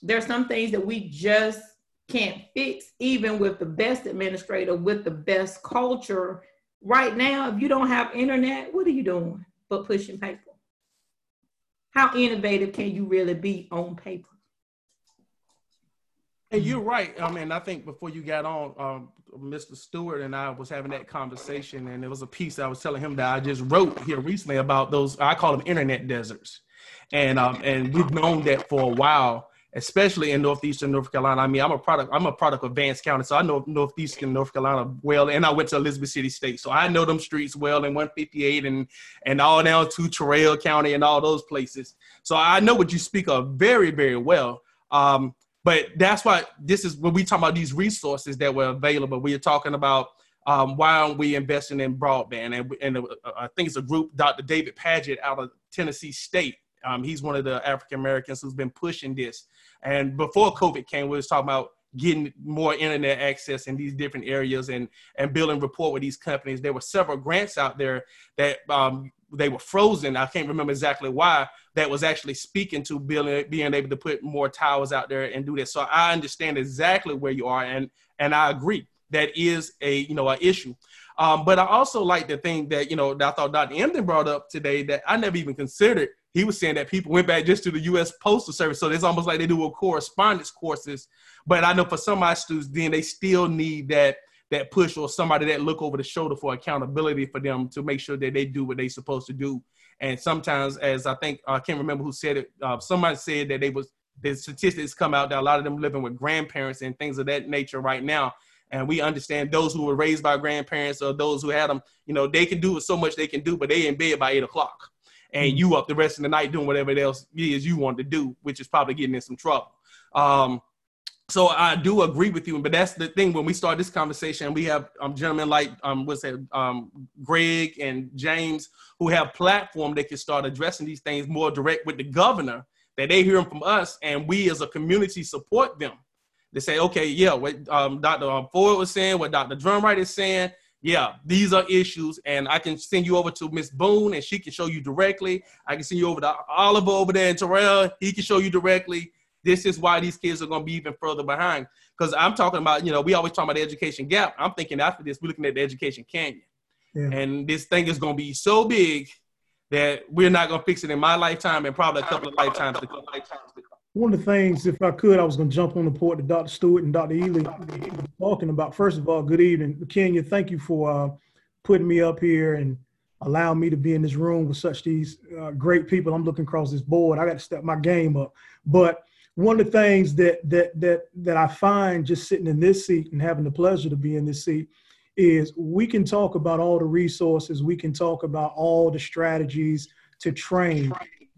There's some things that we just can't fix, even with the best administrator, with the best culture. Right now, if you don't have internet, what are you doing? But pushing paper. How innovative can you really be on paper? And you're right. I mean, I think before you got on, um, Mr. Stewart and I was having that conversation, and it was a piece I was telling him that I just wrote here recently about those. I call them internet deserts, and um, and we've known that for a while especially in northeastern North Carolina. I mean, I'm a product. I'm a product of Vance County, so I know northeastern North Carolina well. And I went to Elizabeth City State, so I know them streets well. And 158 and and all down to Tyrrell County and all those places. So I know what you speak of very very well. Um, but that's why this is when we talk about these resources that were available. We are talking about um, why aren't we investing in broadband? And, and uh, I think it's a group, Dr. David Paget out of Tennessee State. Um, he's one of the African Americans who's been pushing this. And before COVID came, we was talking about getting more internet access in these different areas and and building rapport with these companies. There were several grants out there that um, they were frozen. I can't remember exactly why. That was actually speaking to building, being able to put more towers out there and do that. So I understand exactly where you are, and and I agree that is a you know an issue. Um, but I also like the thing that you know that I thought Dr. Emdin brought up today that I never even considered. He was saying that people went back just to the U.S. Postal Service, so it's almost like they do a correspondence courses. But I know for some of my students, then they still need that that push or somebody that look over the shoulder for accountability for them to make sure that they do what they're supposed to do. And sometimes, as I think I can't remember who said it, uh, somebody said that they was the statistics come out that a lot of them living with grandparents and things of that nature right now. And we understand those who were raised by grandparents or those who had them, you know, they can do so much they can do, but they in bed by eight o'clock. And mm-hmm. you up the rest of the night doing whatever else is you want to do, which is probably getting in some trouble. Um, so I do agree with you, but that's the thing. When we start this conversation, we have um, gentlemen like um, what's that, um, Greg and James, who have platform that can start addressing these things more direct with the governor. That they hear them from us, and we as a community support them. They say, okay, yeah, what um, Dr. Um, Ford was saying, what Dr. Drumwright is saying, yeah, these are issues, and I can send you over to Miss Boone, and she can show you directly. I can send you over to Oliver over there in Tyrrell. He can show you directly this is why these kids are going to be even further behind. Because I'm talking about, you know, we always talk about the education gap. I'm thinking after this, we're looking at the education canyon. Yeah. And this thing is going to be so big that we're not going to fix it in my lifetime and probably a couple of lifetimes to come. One of the things, if I could, I was going to jump on the point that Dr. Stewart and Dr. Ely talking about. First of all, good evening. Kenya, thank you for uh, putting me up here and allowing me to be in this room with such these uh, great people. I'm looking across this board. I got to step my game up. But one of the things that that that that I find just sitting in this seat and having the pleasure to be in this seat is we can talk about all the resources, we can talk about all the strategies to train,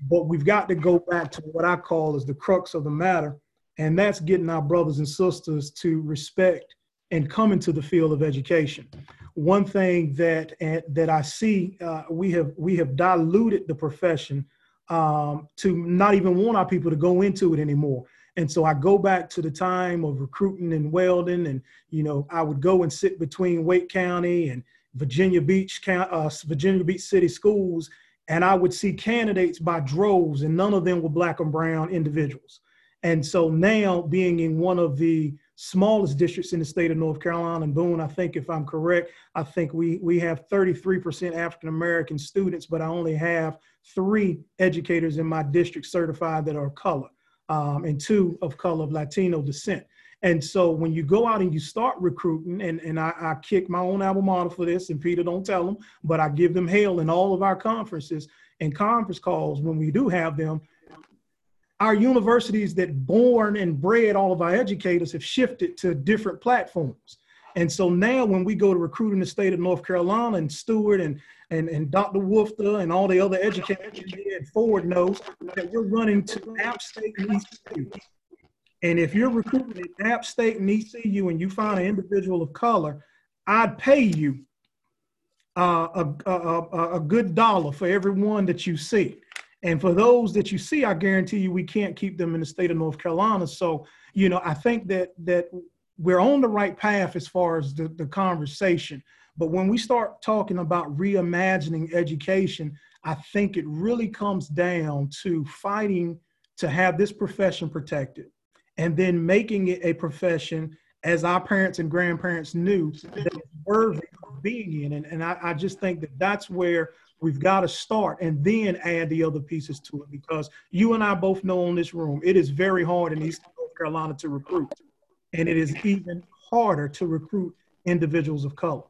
but we've got to go back to what I call is the crux of the matter, and that's getting our brothers and sisters to respect and come into the field of education. One thing that that I see uh, we have we have diluted the profession um, to not even want our people to go into it anymore. And so I go back to the time of recruiting and welding, and you know I would go and sit between Wake County and Virginia Beach, uh, Virginia Beach City schools, and I would see candidates by droves, and none of them were black and brown individuals. And so now, being in one of the smallest districts in the state of North Carolina and Boone, I think if I'm correct, I think we we have 33% African American students, but I only have three educators in my district certified that are color, um, and two of color of Latino descent. And so when you go out and you start recruiting, and, and I, I kick my own alma mater for this, and Peter don't tell them, but I give them hell in all of our conferences and conference calls when we do have them our universities that born and bred all of our educators have shifted to different platforms. And so now when we go to recruit in the state of North Carolina and Stewart and, and, and Dr. Woofter and all the other educators and Ford knows that we're running to App State and ECU. And if you're recruiting at App State and ECU and you find an individual of color, I'd pay you uh, a, a, a good dollar for every one that you see. And for those that you see, I guarantee you we can't keep them in the state of North Carolina. So, you know, I think that that we're on the right path as far as the, the conversation. But when we start talking about reimagining education, I think it really comes down to fighting to have this profession protected and then making it a profession as our parents and grandparents knew that is worthy of being in. And, and I, I just think that that's where We've got to start and then add the other pieces to it because you and I both know in this room, it is very hard in Eastern North Carolina to recruit. And it is even harder to recruit individuals of color.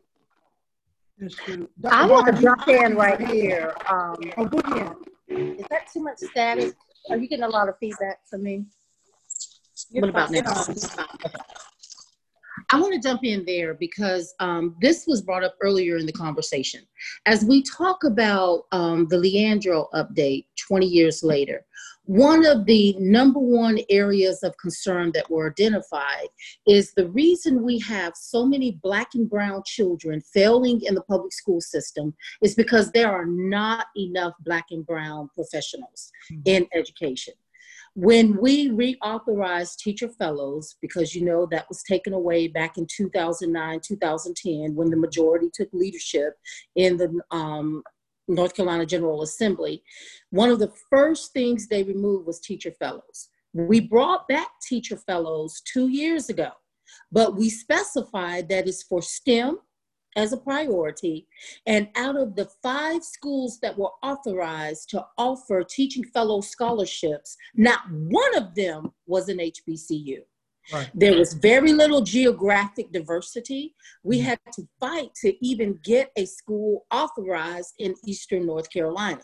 I want to jump in right here. Um, oh, go ahead. Is that too much static? Are you getting a lot of feedback from me? What about? I want to jump in there because um, this was brought up earlier in the conversation. As we talk about um, the Leandro update 20 years later, one of the number one areas of concern that were identified is the reason we have so many black and brown children failing in the public school system is because there are not enough black and brown professionals in education. When we reauthorized teacher fellows, because you know that was taken away back in 2009, 2010, when the majority took leadership in the um, North Carolina General Assembly, one of the first things they removed was teacher fellows. We brought back teacher fellows two years ago, but we specified that it's for STEM, as a priority. And out of the five schools that were authorized to offer teaching fellow scholarships, not one of them was an HBCU. Right. There was very little geographic diversity. We mm-hmm. had to fight to even get a school authorized in Eastern North Carolina.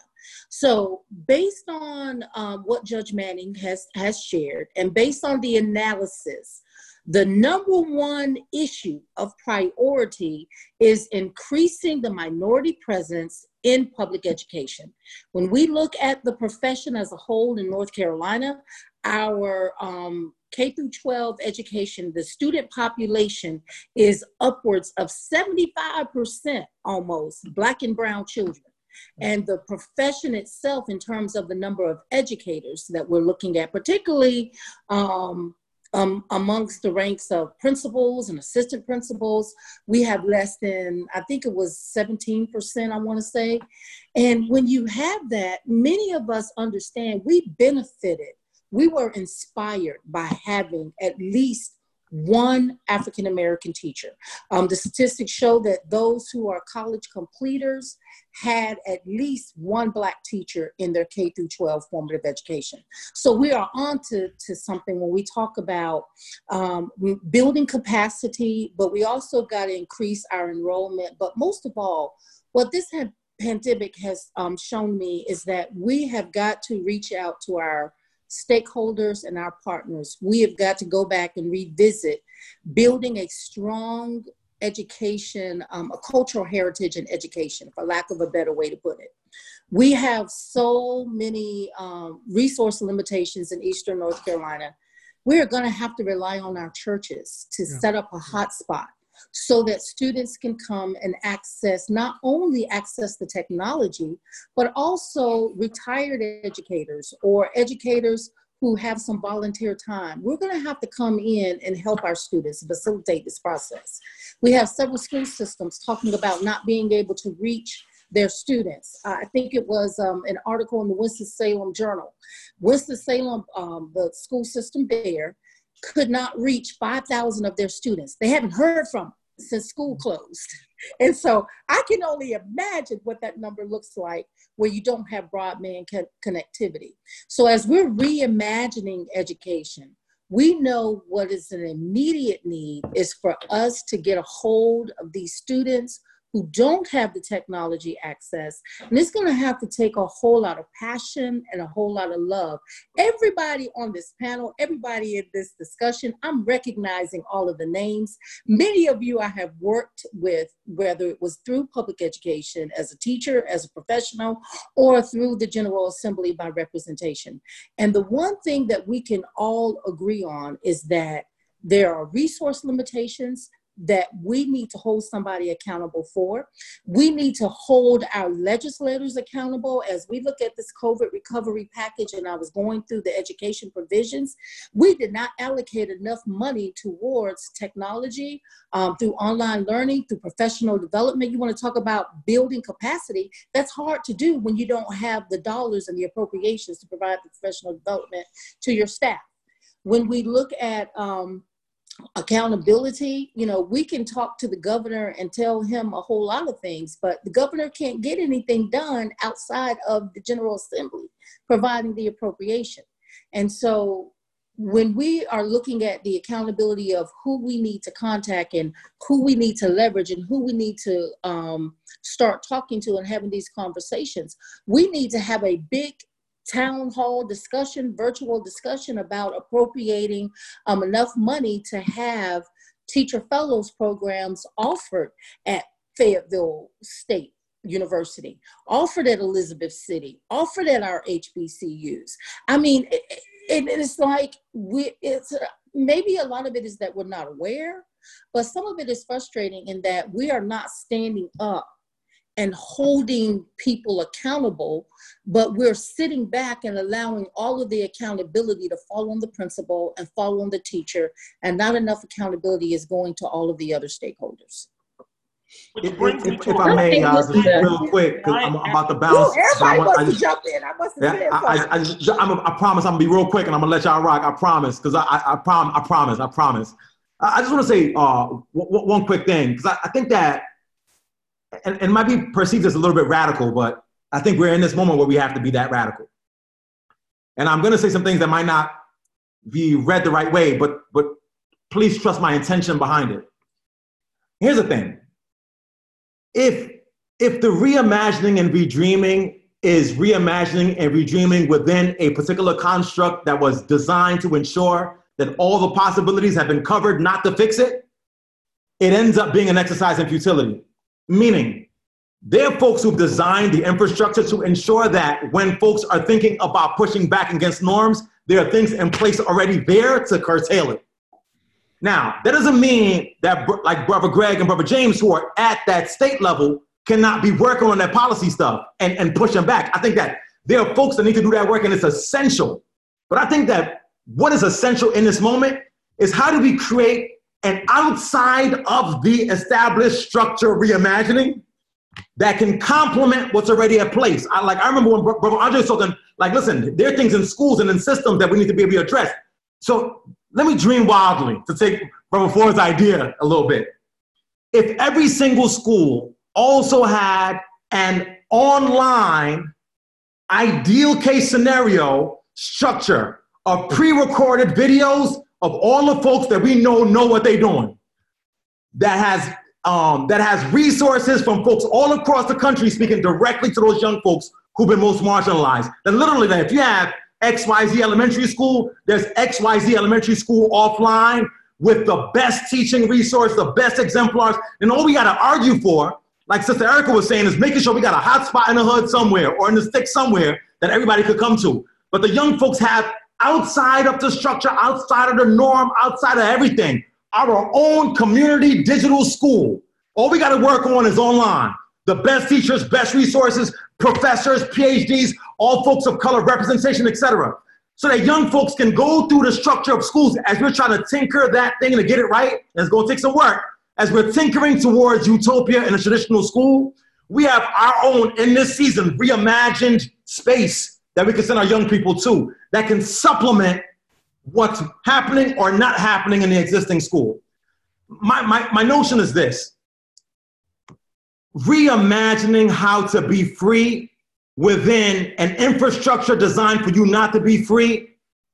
So, based on um, what Judge Manning has, has shared, and based on the analysis the number one issue of priority is increasing the minority presence in public education. When we look at the profession as a whole in North Carolina, our um, K through 12 education, the student population is upwards of 75% almost Black and Brown children. And the profession itself, in terms of the number of educators that we're looking at, particularly um, um, amongst the ranks of principals and assistant principals, we have less than, I think it was 17%, I want to say. And when you have that, many of us understand we benefited, we were inspired by having at least one African American teacher. Um, the statistics show that those who are college completers had at least one Black teacher in their K through 12 formative education. So we are on to, to something when we talk about um, building capacity, but we also got to increase our enrollment. But most of all, what this pandemic has um, shown me is that we have got to reach out to our stakeholders and our partners, we have got to go back and revisit building a strong education, um, a cultural heritage in education, for lack of a better way to put it. We have so many um, resource limitations in Eastern North Carolina. We are going to have to rely on our churches to yeah. set up a hotspot so that students can come and access not only access the technology but also retired educators or educators who have some volunteer time. We're going to have to come in and help our students facilitate this process. We have several school systems talking about not being able to reach their students. Uh, I think it was um, an article in the Winston-Salem Journal. Winston-Salem, um, the school system there, could not reach 5,000 of their students. They haven't heard from since school closed. [laughs] And so I can only imagine what that number looks like where you don't have broadband co- connectivity. So as we're reimagining education, we know what is an immediate need is for us to get a hold of these students who don't have the technology access. And it's going to have to take a whole lot of passion and a whole lot of love. Everybody on this panel, everybody in this discussion, I'm recognizing all of the names. Many of you I have worked with, whether it was through public education as a teacher, as a professional, or through the General Assembly by representation. And the one thing that we can all agree on is that there are resource limitations that we need to hold somebody accountable for. We need to hold our legislators accountable as we look at this COVID recovery package. And I was going through the education provisions. We did not allocate enough money towards technology, um, through online learning, through professional development. You want to talk about building capacity. That's hard to do when you don't have the dollars and the appropriations to provide the professional development to your staff. When we look at um, accountability. You know we can talk to the governor and tell him a whole lot of things but the governor can't get anything done outside of the general assembly providing the appropriation. And so when we are looking at the accountability of who we need to contact and who we need to leverage and who we need to um, start talking to and having these conversations, we need to have a big town hall discussion, virtual discussion about appropriating um, enough money to have teacher fellows programs offered at Fayetteville State University, offered at Elizabeth City, offered at our HBCUs. I mean, it, it, it's like we, it's maybe a lot of it is that we're not aware, but some of it is frustrating in that we are not standing up and holding people accountable, but we're sitting back and allowing all of the accountability to fall on the principal and fall on the teacher, and not enough accountability is going to all of the other stakeholders. If, if, if, if I may, uh, just real quick, because I'm about to bounce. Ooh, but I everybody want- I wants to jump in. I must have Yeah, I. I, I, just- I'm a, I promise I'm gonna be real quick and I'm gonna let y'all rock. I promise, because I, I, I prom, I promise, I promise. I, I just want to say uh, w- w- one quick thing, because I, I think that, and, it might be perceived as a little bit radical, but I think we're in this moment where we have to be that radical. And I'm gonna say some things that might not be read the right way, but but please trust my intention behind it. Here's the thing. If if the reimagining and redreaming is reimagining and redreaming within a particular construct that was designed to ensure that all the possibilities have been covered not to fix it, it ends up being an exercise in futility. Meaning, there are folks who've designed the infrastructure to ensure that when folks are thinking about pushing back against norms, there are things in place already there to curtail it. Now, that doesn't mean that, like Brother Greg and Brother James, who are at that state level, cannot be working on that policy stuff and, and pushing back. I think that there are folks that need to do that work and it's essential. But I think that what is essential in this moment is how do we create an outside of the established structure reimagining that can complement what's already at place. I like I remember when Brother Andre was talking, like, listen, there are things in schools and in systems that we need to be able to address. So let me dream wildly to take Brother Ford's idea a little bit. If every single school also had an online ideal case scenario structure of pre-recorded videos of all the folks that we know know what they're doing that has um, that has resources from folks all across the country speaking directly to those young folks who've been most marginalized. That literally, that if you have XYZ elementary school, there's XYZ elementary school offline with the best teaching resource, the best exemplars, and all we got to argue for, like Sister Erica was saying, is making sure we got a hot spot in the hood somewhere or in the stick somewhere that everybody could come to. But the young folks have outside of the structure, outside of the norm, outside of everything, our own community digital school. All we got to work on is online. The best teachers, best resources, professors, PhDs, all folks of color, representation, etc. So that young folks can go through the structure of schools as we're trying to tinker that thing to get it right. It's going to take some work. As we're tinkering towards utopia in a traditional school, we have our own, in this season, reimagined space that we can send our young people to that can supplement what's happening or not happening in the existing school. My, my, my notion is this reimagining how to be free within an infrastructure designed for you not to be free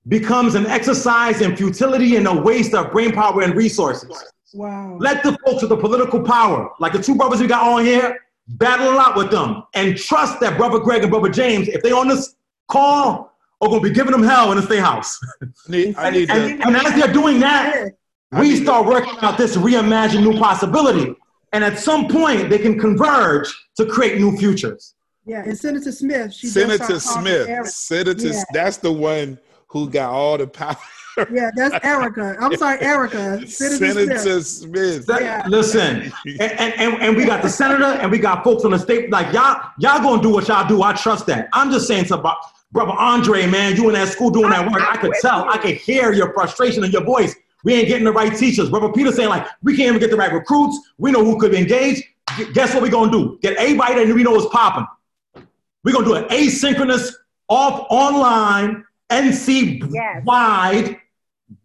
becomes an exercise in futility and a waste of brain power and resources. Wow. Let the folks with the political power, like the two brothers we got on here, battle it out with them and trust that Brother Greg and Brother James, if they on this call, are going to be giving them hell in the state house. Need, I need and, to, and as they're doing that, we need to- start working out this reimagined new possibility. And at some point, they can converge to create new futures. Yeah, and Senator Smith. She Senator Smith. Senator, Yeah. that's the one who got all the power. Yeah, that's Erica. I'm sorry, Erica. Senator, Senator Smith. Smith. Yeah. Listen, and, and, and, and we got the senator and we got folks on the state, like y'all, y'all gonna do what y'all do. I trust that. I'm just saying to Bro- Brother Andre, man, you in that school doing that work. I could tell, I could hear your frustration in your voice. We ain't getting the right teachers. Brother Peter saying like, we can't even get the right recruits. We know who could be engaged. Guess what we gonna do? Get everybody that we know is popping. We're gonna do an asynchronous, off online, NC wide,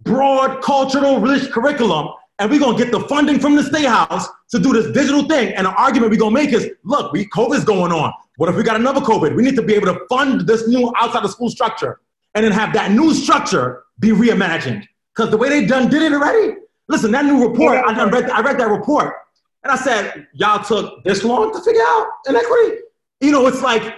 broad cultural religious curriculum, and we're gonna get the funding from the state house to do this digital thing. And the argument we're gonna make is, look, we COVID's going on. What if we got another COVID? We need to be able to fund this new outside of school structure and then have that new structure be reimagined. Because the way they done did it already, listen, that new report, I read, I read that report, and I said, y'all took this long to figure out inequity? You know, it's like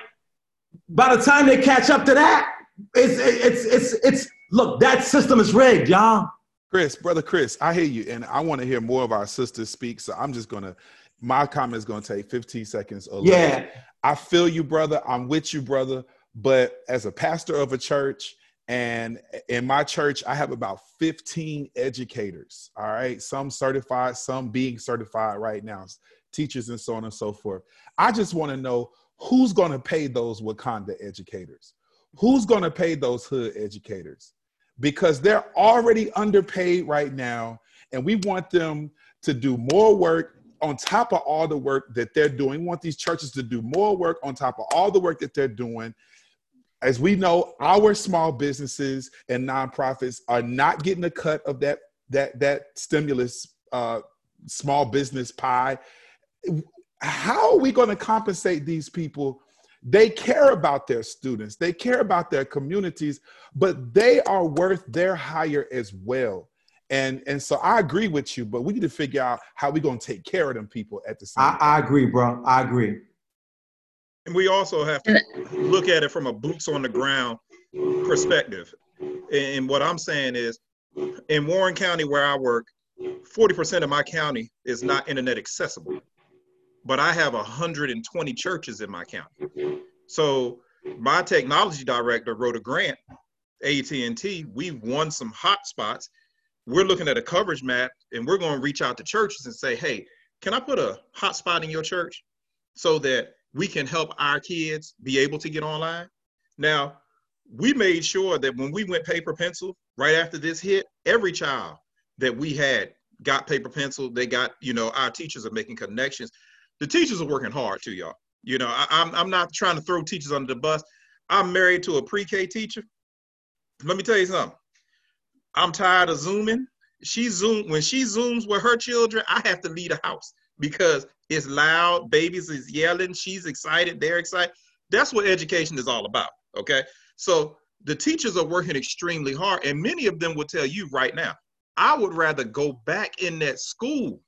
by the time they catch up to that, it's it's it's it's look, that system is rigged, y'all. Chris, brother Chris, I hear you, and I want to hear more of our sisters speak. So I'm just gonna, my comment is gonna take 15 seconds. Or less. Yeah. I feel you, brother. I'm with you, brother. But as a pastor of a church, and in my church, I have about 15 educators. All right, some certified, some being certified right now. teachers and so on and so forth. I just want to know who's going to pay those Wakanda educators? Who's going to pay those hood educators? Because they're already underpaid right now, and we want them to do more work on top of all the work that they're doing. We want these churches to do more work on top of all the work that they're doing. As we know, our small businesses and nonprofits are not getting a cut of that that that stimulus uh, small business pie. How are we going to compensate these people? They care about their students, they care about their communities, but they are worth their hire as well. And and so I agree with you, but we need to figure out how we're going to take care of them people at the same I, time. I agree, bro. I agree. And we also have to look at it from a boots on the ground perspective. And what I'm saying is, in Warren County, where I work, 40% of my county is not internet accessible. But I have 120 churches in my county. So my technology director wrote a grant, AT&T. We've won some hot spots. We're looking at a coverage map, and we're going to reach out to churches and say, "Hey, can I put a hotspot in your church so that we can help our kids be able to get online?" Now, we made sure that when we went paper pencil right after this hit, every child that we had got paper pencil. They got, you know, our teachers are making connections. The teachers are working hard too, y'all. You know, I, I'm I'm not trying to throw teachers under the bus. I'm married to a pre-K teacher. Let me tell you something. I'm tired of zooming. She zoom when she zooms with her children. I have to leave the house because it's loud. Babies is yelling. She's excited. They're excited. That's what education is all about. Okay, so the teachers are working extremely hard, and many of them will tell you right now, I would rather go back in that school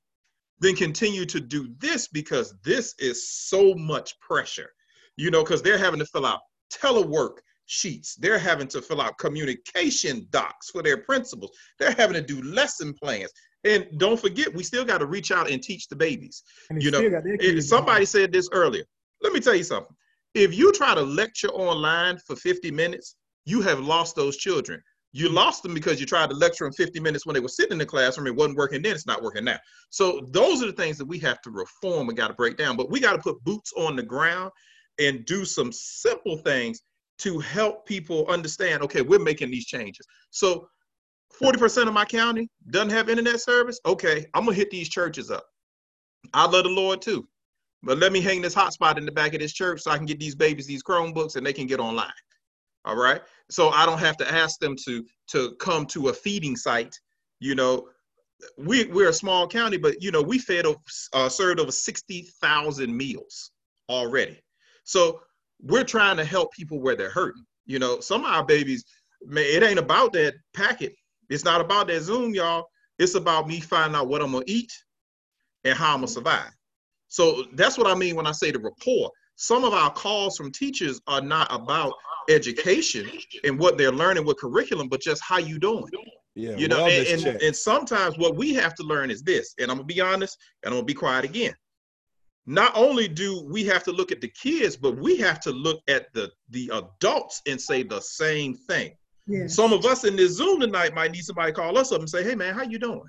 than continue to do this because this is so much pressure, you know, because they're having to fill out telework sheets. They're having to fill out communication docs for their principals. They're having to do lesson plans. And don't forget, we still got to reach out and teach the babies. And You know, still got their it- kids somebody said this earlier. Let me tell you something. If you try to lecture online for 50 minutes, you have lost those children. You lost them because you tried to lecture them 50 minutes when they were sitting in the classroom. It wasn't working then, it's not working now. So those are the things that we have to reform and got to break down. But we got to put boots on the ground and do some simple things to help people understand, okay, we're making these changes. So 40% of my county doesn't have internet service. Okay, I'm gonna hit these churches up. I love the Lord too. But let me hang this hotspot in the back of this church so I can get these babies these Chromebooks and they can get online. All right. So I don't have to ask them to to come to a feeding site. You know, we we're a small county, but you know we fed uh, served over sixty thousand meals already. So we're trying to help people where they're hurting. You know, some of our babies, man, it ain't about that packet. It's not about that Zoom, y'all. It's about me finding out what I'm gonna eat and how I'm gonna survive. So that's what I mean when I say the rapport. Some of our calls from teachers are not about education and what they're learning with curriculum, but just how you doing. Yeah, You know, and, and, and sometimes what we have to learn is this, and I'm gonna be honest, and I'm gonna be quiet again. Not only do we have to look at the kids, but we have to look at the the adults and say the same thing. Yeah. Some of us in this Zoom tonight might need somebody to call us up and say, "Hey, man, how you doing?"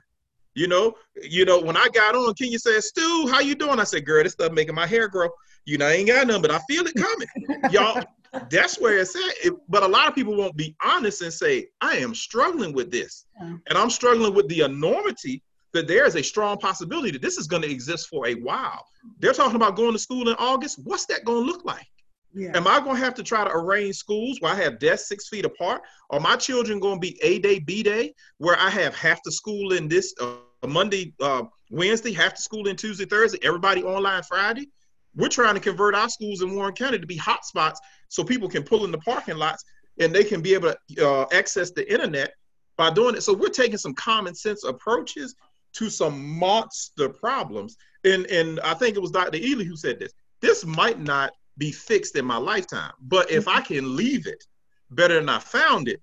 You know, you know. When I got on, Kenya said, "Stu, how you doing?" I said, "Girl, this stuff making my hair grow." You know, I ain't got none, but I feel it coming, y'all. That's where it's at. It- but a lot of people won't be honest and say, "I am struggling with this," Yeah. and I'm struggling with the enormity that there is a strong possibility that this is going to exist for a while. They're talking about going to school in August. What's that going to look like? Yeah. Am I going to have to try to arrange schools where I have desks six feet apart? Are my children going to be A day, B day, where I have half the school in this uh, Monday, uh, Wednesday, half the school in Tuesday, Thursday, everybody online Friday? We're trying to convert our schools in Warren County to be hotspots so people can pull in the parking lots and they can be able to uh, access the internet by doing it. So we're taking some common sense approaches to some monster problems. And and I think it was Dr. Ely who said this. This might not be fixed in my lifetime, but if I can leave it better than I found it,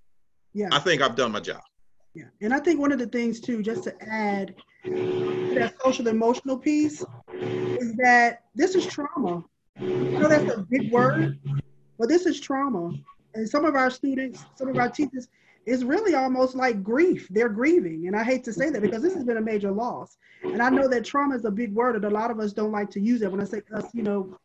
Yeah. I think I've done my job. Yeah, and I think one of the things too, just to add that social emotional piece, is that this is trauma. I know that's a big word, but this is trauma. And some of our students, some of our teachers, it's really almost like grief. They're grieving. And I hate to say that because this has been a major loss. And I know that trauma is a big word and a lot of us don't like to use it. When I say us, you know,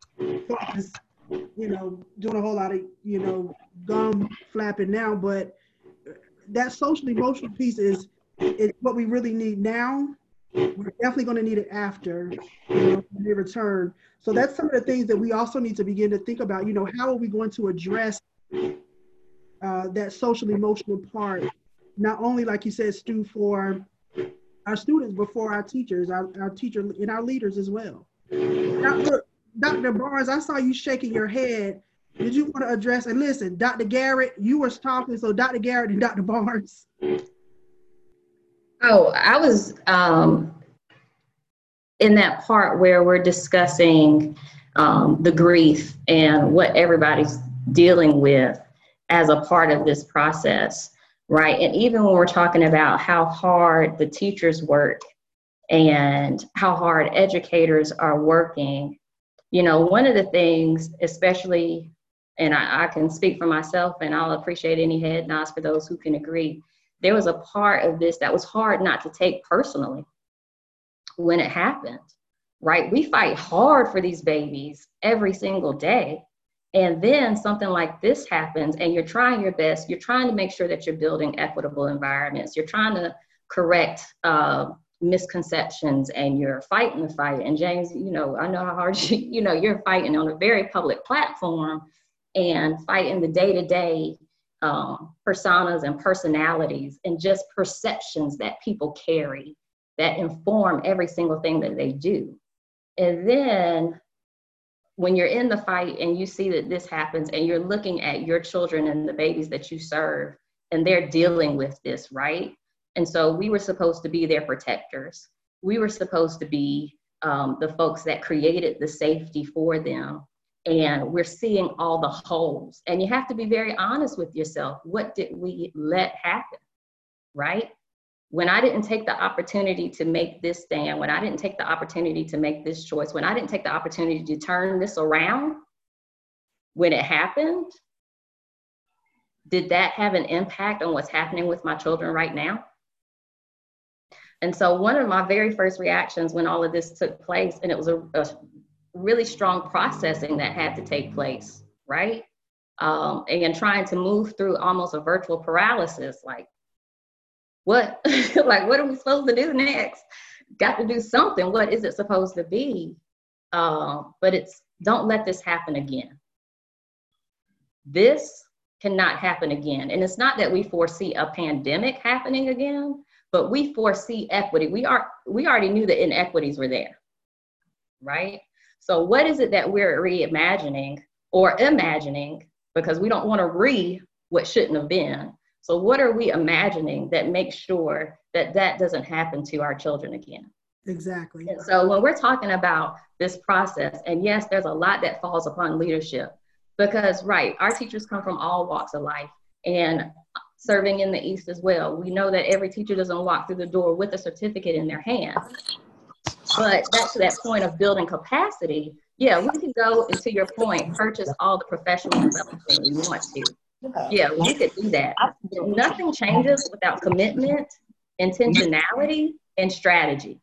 you know, doing a whole lot of, you know, gum flapping now, but that social emotional piece is is what we really need now. We're definitely going to need it after you know, they return. So that's some of the things that we also need to begin to think about. You know, how are we going to address uh, that social emotional part, not only like you said, Stu, for our students, but for our teachers, our, our teacher and our leaders as well. Dr. Dr. Barnes, I saw you shaking your head. Did you want to address and listen, Dr. Garrett, you were talking, so Dr. Garrett and Dr. Barnes. Oh, I was um, in that part where we're discussing um, the grief and what everybody's dealing with as a part of this process, right? And even when we're talking about how hard the teachers work and how hard educators are working, you know, one of the things, especially, and I, I can speak for myself and I'll appreciate any head nods for those who can agree, there was a part of this that was hard not to take personally when it happened, right? We fight hard for these babies every single day. And then something like this happens, and you're trying your best. You're trying to make sure that you're building equitable environments. You're trying to correct uh, misconceptions, and you're fighting the fight. And James, you know, I know how hard [laughs] you, you know, you're fighting on a very public platform and fighting the day to day personas and personalities and just perceptions that people carry that inform every single thing that they do. And then when you're in the fight and you see that this happens and you're looking at your children and the babies that you serve and they're dealing with this, right? And so we were supposed to be their protectors. We were supposed to be um, the folks that created the safety for them. And we're seeing all the holes. And you have to be very honest with yourself. What did we let happen? Right? when I didn't take the opportunity to make this stand, when I didn't take the opportunity to make this choice, when I didn't take the opportunity to turn this around, when it happened, did that have an impact on what's happening with my children right now? And so, one of my very first reactions when all of this took place, and it was a, a really strong processing that had to take place, right? Um, and trying to move through almost a virtual paralysis like, what [laughs] like what are we supposed to do next? Got to do something. What is it supposed to be? Um, but it's don't let this happen again. This cannot happen again. And it's not that we foresee a pandemic happening again but we foresee equity. We are we already knew the inequities were there right so what is it that we're reimagining or imagining because we don't want to re what shouldn't have been so, what are we imagining that makes sure that that doesn't happen to our children again? Exactly. And so, when we're talking about this process, and yes, there's a lot that falls upon leadership because, right, our teachers come from all walks of life and serving in the East as well. We know that every teacher doesn't walk through the door with a certificate in their hand. But back to that point of building capacity, yeah, we can go, and to your point, purchase all the professional development we want to. Yeah, we could do that. Nothing changes without commitment, intentionality, and strategy.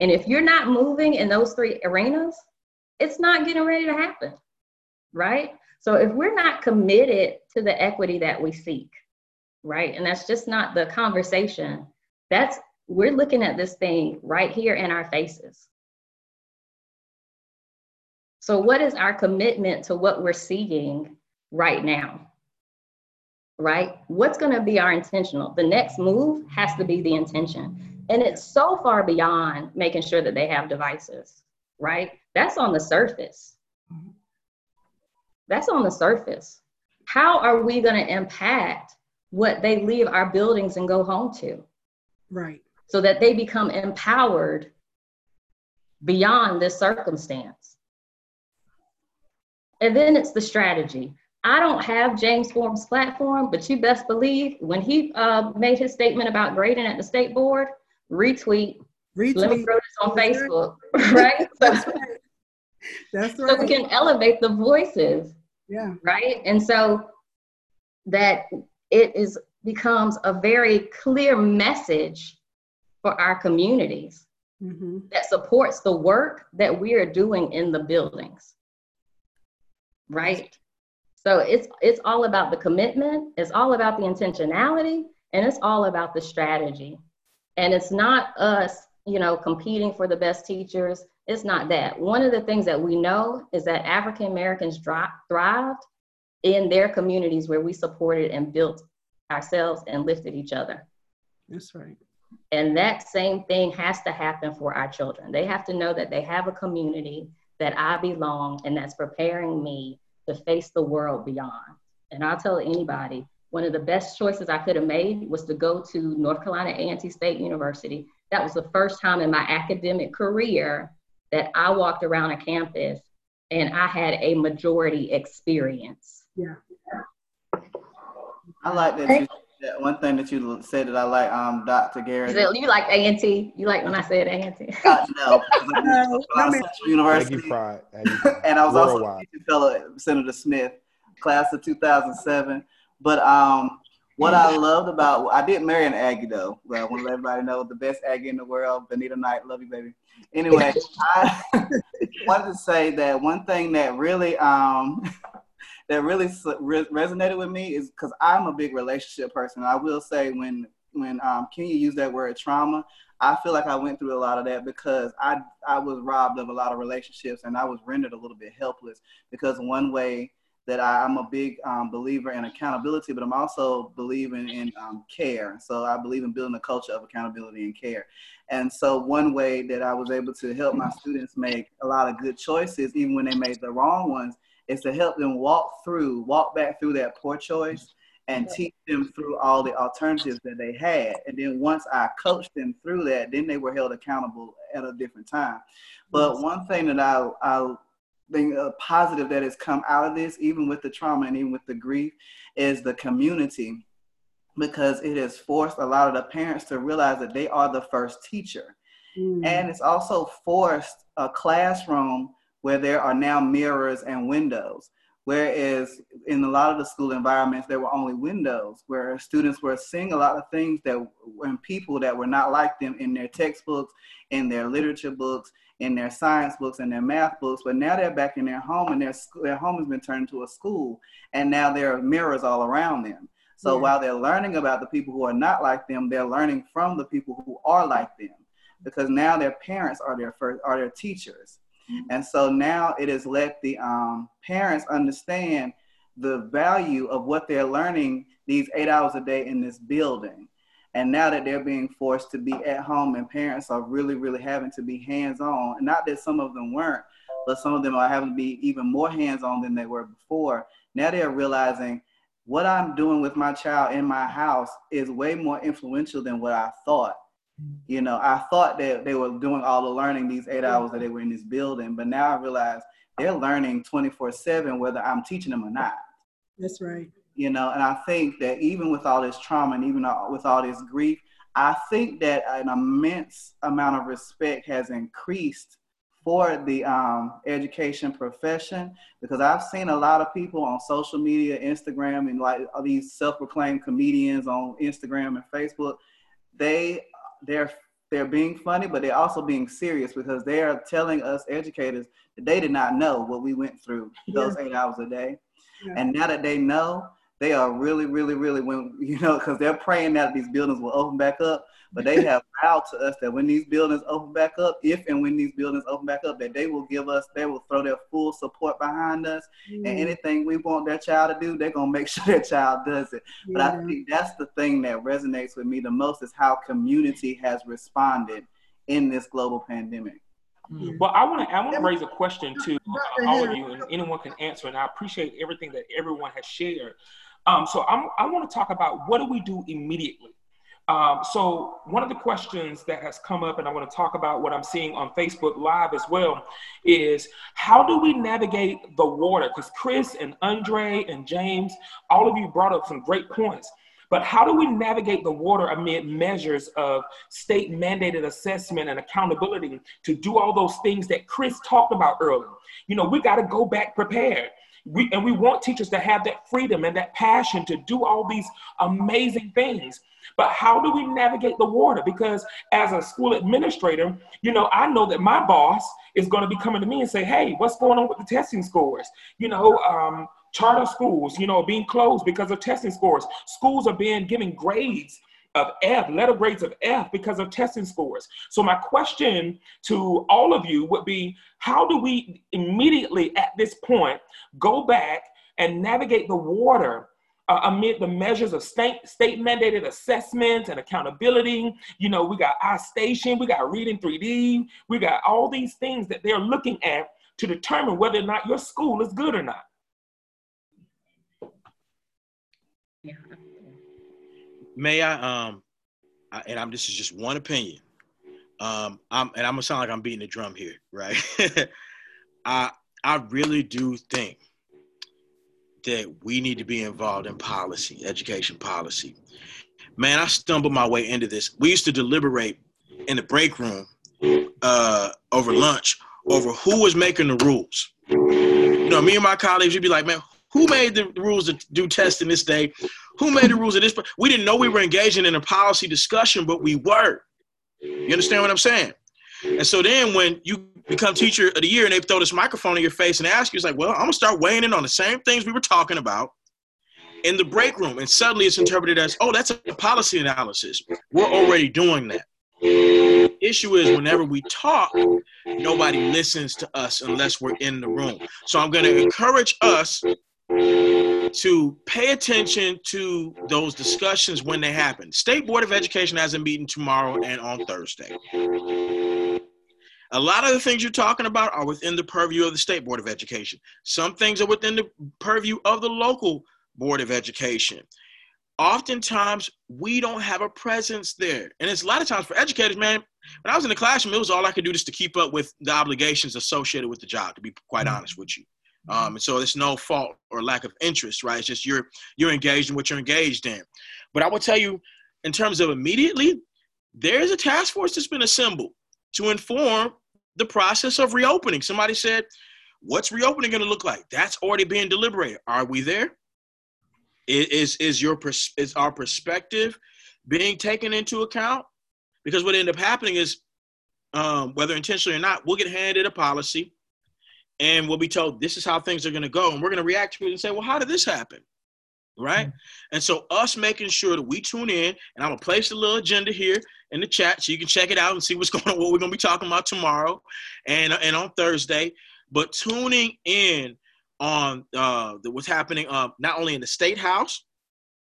And if you're not moving in those three arenas, it's not getting ready to happen, right? So if we're not committed to the equity that we seek, right? And that's just not the conversation. That's we're looking at this thing right here in our faces. So what is our commitment to what we're seeing right now. Right? What's going to be our intentional? The next move has to be the intention. And it's so far beyond making sure that they have devices, right? That's on the surface. That's on the surface. How are we going to impact what they leave our buildings and go home to? Right. So that they become empowered beyond this circumstance. And then it's the strategy. I don't have James Ford's platform, but you best believe when he uh, made his statement about grading at the state board, retweet. Retweet. Let me throw this on Facebook, [laughs] right? That's right. That's right. So we can elevate the voices. Yeah. Right. And so that it is becomes a very clear message for our communities Mm-hmm. that supports the work that we are doing in the buildings. Right? So it's it's all about the commitment it's all about the intentionality and it's all about the strategy. And it's not us you know competing for the best teachers. It's not that. One of the things that we know is that african americans dri- thrived in their communities where we supported and built ourselves and lifted each other. That's right. And that same thing has to happen for our children. They have to know that they have a community, that I belong, and that's preparing me to face the world beyond. And I'll tell anybody, one of the best choices I could have made was to go to North Carolina A&T State University. That was the first time in my academic career that I walked around a campus and I had a majority experience. Yeah. I like that you that one thing that you said that I like, um, Dr. Garrett. So you like A&T? You like when I said A&T? Uh, [laughs] no, I No, went to I mean- Central University, Aggie Pride. Aggie [laughs] Pride. and I was also a teaching fellow at Senator Smith, class of 2007. But um, what I [laughs] loved about I did marry an Aggie though. Well, I want to let everybody know the best Aggie in the world, Benita Knight, love you, baby. Anyway, I wanted to say that one thing that really um that really re- resonated with me is because I'm a big relationship person. I will say when when um, Kenya used that word trauma, I feel like I went through a lot of that because I I was robbed of a lot of relationships and I was rendered a little bit helpless because one way that I, I'm a big um, believer in accountability, but I'm also believing in um, care. So I believe in building a culture of accountability and care. And so one way that I was able to help my students make a lot of good choices, even when they made the wrong ones, is to help them walk through, walk back through that poor choice and teach them through all the alternatives that they had. And then once I coached them through that, then they were held accountable at a different time. But one thing that I, I think uh, positive that has come out of this, even with the trauma and even with the grief, is the community because it has forced a lot of the parents to realize that they are the first teacher. Mm. And it's also forced a classroom where there are now mirrors and windows. Whereas in a lot of the school environments, there were only windows where students were seeing a lot of things that when people that were not like them in their textbooks, in their literature books, in their science books, and their math books. But now they're back in their home and their, their home has been turned into a school. And now there are mirrors all around them. So Yeah. while they're learning about the people who are not like them, they're learning from the people who are like them because now their parents are their first are their teachers and so now it has let the um, parents understand the value of what they're learning these eight hours a day in this building. And now that they're being forced to be at home and parents are really really having to be hands-on and not that some of them weren't but some of them are having to be even more hands-on than they were before. Now they're realizing what i'm doing with my child in my house is way more influential than what i thought you know, I thought that they were doing all the learning these eight hours that they were in this building, but now I realize they're learning 24 7, whether I'm teaching them or not. That's right. You know, and I think that even with all this trauma and even with all this grief, I think that an immense amount of respect has increased for the um, education profession because I've seen a lot of people on social media, Instagram, and like all these self-proclaimed comedians on Instagram and Facebook. They they're they're being funny, but they're also being serious because they are telling us educators that they did not know what we went through those eight hours a day. Yeah. And now that they know, they are really, really, really when [laughs] you know, because they're praying that these buildings will open back up. But they have [laughs] vowed to us that when these buildings open back up, if and when these buildings open back up, that they will give us, they will throw their full support behind us. And Mm. anything we want their child to do, they're gonna make [laughs] sure their child does it. But I think that's the thing that resonates with me the most is how community has responded in this global pandemic. Well, I want to I want to raise a question to uh, all of you, and anyone can answer. And I appreciate everything that everyone has shared. Um, so I'm, I want to talk about what do we do immediately. Um, so one of the questions that has come up, and I want to talk about what I'm seeing on Facebook Live as well, is how do we navigate the water? Because Chris and Andre and James, all of you brought up some great points. But how do we navigate the water amid measures of state mandated assessment and accountability to do all those things that Chris talked about earlier? You know, we got to go back prepared. We, and we want teachers to have that freedom and that passion to do all these amazing things. But how do we navigate the water? Because as a school administrator, you know, I know that my boss is going to be coming to me and say, hey, what's going on with the testing scores? You know, um, charter schools, you know, being closed because of testing scores. Schools are being given grades of F, letter grades of F because of testing scores. So my question to all of you would be, how do we immediately at this point go back and navigate the water uh, amid the measures of state, state mandated assessment and accountability. You know, we got iStation, we got Reading 3D, we got all these things that they're looking at to determine whether or not your school is good or not. May I, um, I, and I'm, this is just one opinion. Um, I'm, and I'm gonna sound like I'm beating the drum here, right? [laughs] I, I really do think that we need to be involved in policy, education policy. Man, I stumbled my way into this. We used to deliberate in the break room uh, over lunch over who was making the rules. You know, me and my colleagues You'd be like, man, who made the rules to do testing this day? Who made the rules of this? We didn't know we were engaging in a policy discussion, but we were. You understand what I'm saying? And so then when you become teacher of the year and they throw this microphone in your face and ask you, it's like, well, I'm gonna start weighing in on the same things we were talking about in the break room. And suddenly it's interpreted as, oh, that's a policy analysis. We're already doing that. The issue is whenever we talk, nobody listens to us unless we're in the room. So I'm gonna encourage us to pay attention to those discussions when they happen. State Board of Education has a meeting tomorrow and on Thursday. A lot of the things you're talking about are within the purview of the State Board of Education. Some things are within the purview of the local Board of Education. Oftentimes, we don't have a presence there. And it's a lot of times for educators, man, when I was in the classroom, it was all I could do just to keep up with the obligations associated with the job, to be quite mm-hmm. honest with you. Um, and so it's no fault or lack of interest, right? It's just you're you're engaged in what you're engaged in. But I will tell you, in terms of immediately, there's a task force that's been assembled to inform the process of reopening. Somebody said, "What's reopening going to look like?" That's already being deliberated. Are we there? Is is your is our perspective being taken into account? Because what ended up happening is, um, whether intentionally or not, we'll get handed a policy and we'll be told this is how things are going to go and we're going to react to it and say well how did this happen? Right? Mm-hmm. and so us making sure that we tune in and i'm going to place a little agenda here in the chat so you can check it out and see what's [laughs] going on what we're going to be talking about tomorrow and and on thursday. But tuning in on uh, the, what's happening uh, not only in the state house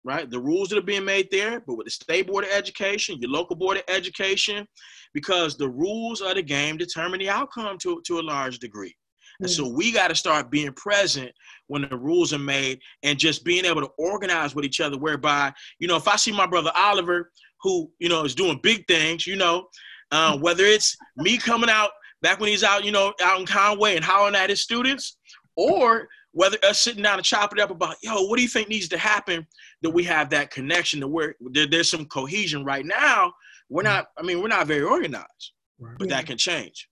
right the rules that are being made there but with the state board of education your local board of education because the rules of the game determine the outcome to, to a large degree and so hmm. we got to start being present when the rules are made and just being able to organize with each other, whereby, you know, if I see my brother Oliver, who, you know, is doing big things, you know, uh, hmm. whether it's me coming out back when he's out, you know, out in Conway and hollering at his students, or whether us sitting down and chopping it up about, yo, what do you think needs to happen that we have that connection to where there, there's some cohesion right now. We're hmm. not, I mean, we're not very organized, right. but yeah. that can change.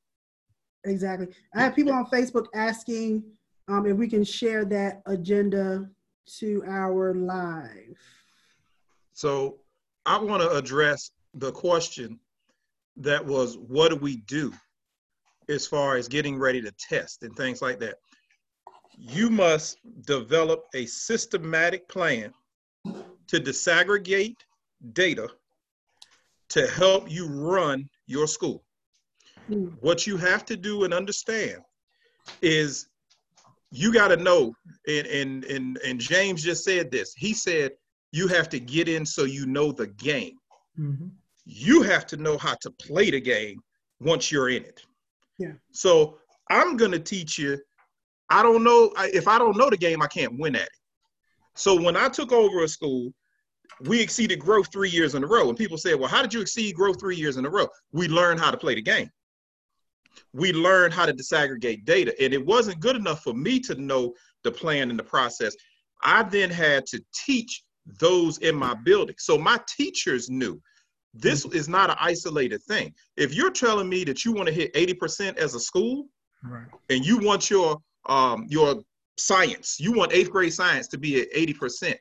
Exactly. I have people on Facebook asking um, if we can share that agenda to our live. So I want to address the question that was what do we do as far as getting ready to test and things like that? You must develop a systematic plan to disaggregate data to help you run your school. What you have to do and understand is you got to know, and, and, and, and James just said this. He said, you have to get in so you know the game. Mm-hmm. You have to know how to play the game once you're in it. Yeah. So I'm going to teach you. I don't know. If I don't know the game, I can't win at it. So when I took over a school, we exceeded growth three years in a row. And people said, well, how did you exceed growth three years in a row? We learned how to play the game we learned how to disaggregate data. And it wasn't good enough for me to know the plan and the process. I then had to teach those in my building. So my teachers knew this mm-hmm. is not an isolated thing. If you're telling me that you want to hit 80% as a school right. and you want your um, your science. You want eighth grade science to be at 80%,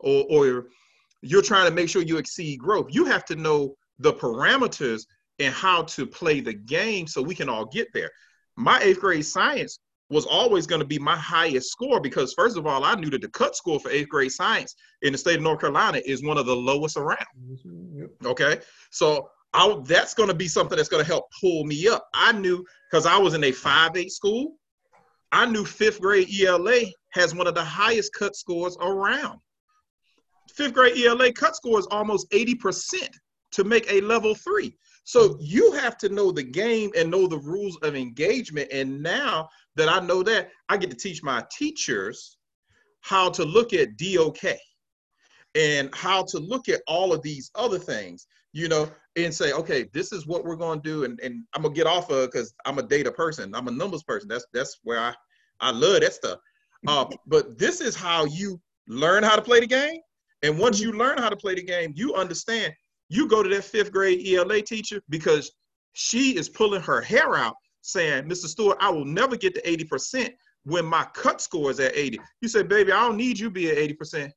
or, or you're trying to make sure you exceed growth. You have to know the parameters and how to play the game so we can all get there. My eighth grade science was always going to be my highest score because first of all, I knew that the cut score for eighth grade science in the state of North Carolina is one of the lowest around. Mm-hmm, okay, so I, that's going to be something that's going to help pull me up. I knew because I was in a five eight school. I knew fifth grade ELA has one of the highest cut scores around. Fifth grade ELA cut score is almost 80% to make a level three. So you have to know the game and know the rules of engagement. And now that I know that, I get to teach my teachers how to look at DOK and how to look at all of these other things, you know, and say, okay, this is what we're going to do. And, and I'm going to get off of because I'm a data person. I'm a numbers person. That's, that's where I, I love that stuff. Uh, [laughs] but this is how you learn how to play the game. And once you learn how to play the game, you understand you go to that fifth grade ELA teacher because she is pulling her hair out saying, Mr. Stewart, I will never get to 80% when my cut score is at 80. You say, baby, I don't need you be at 80%.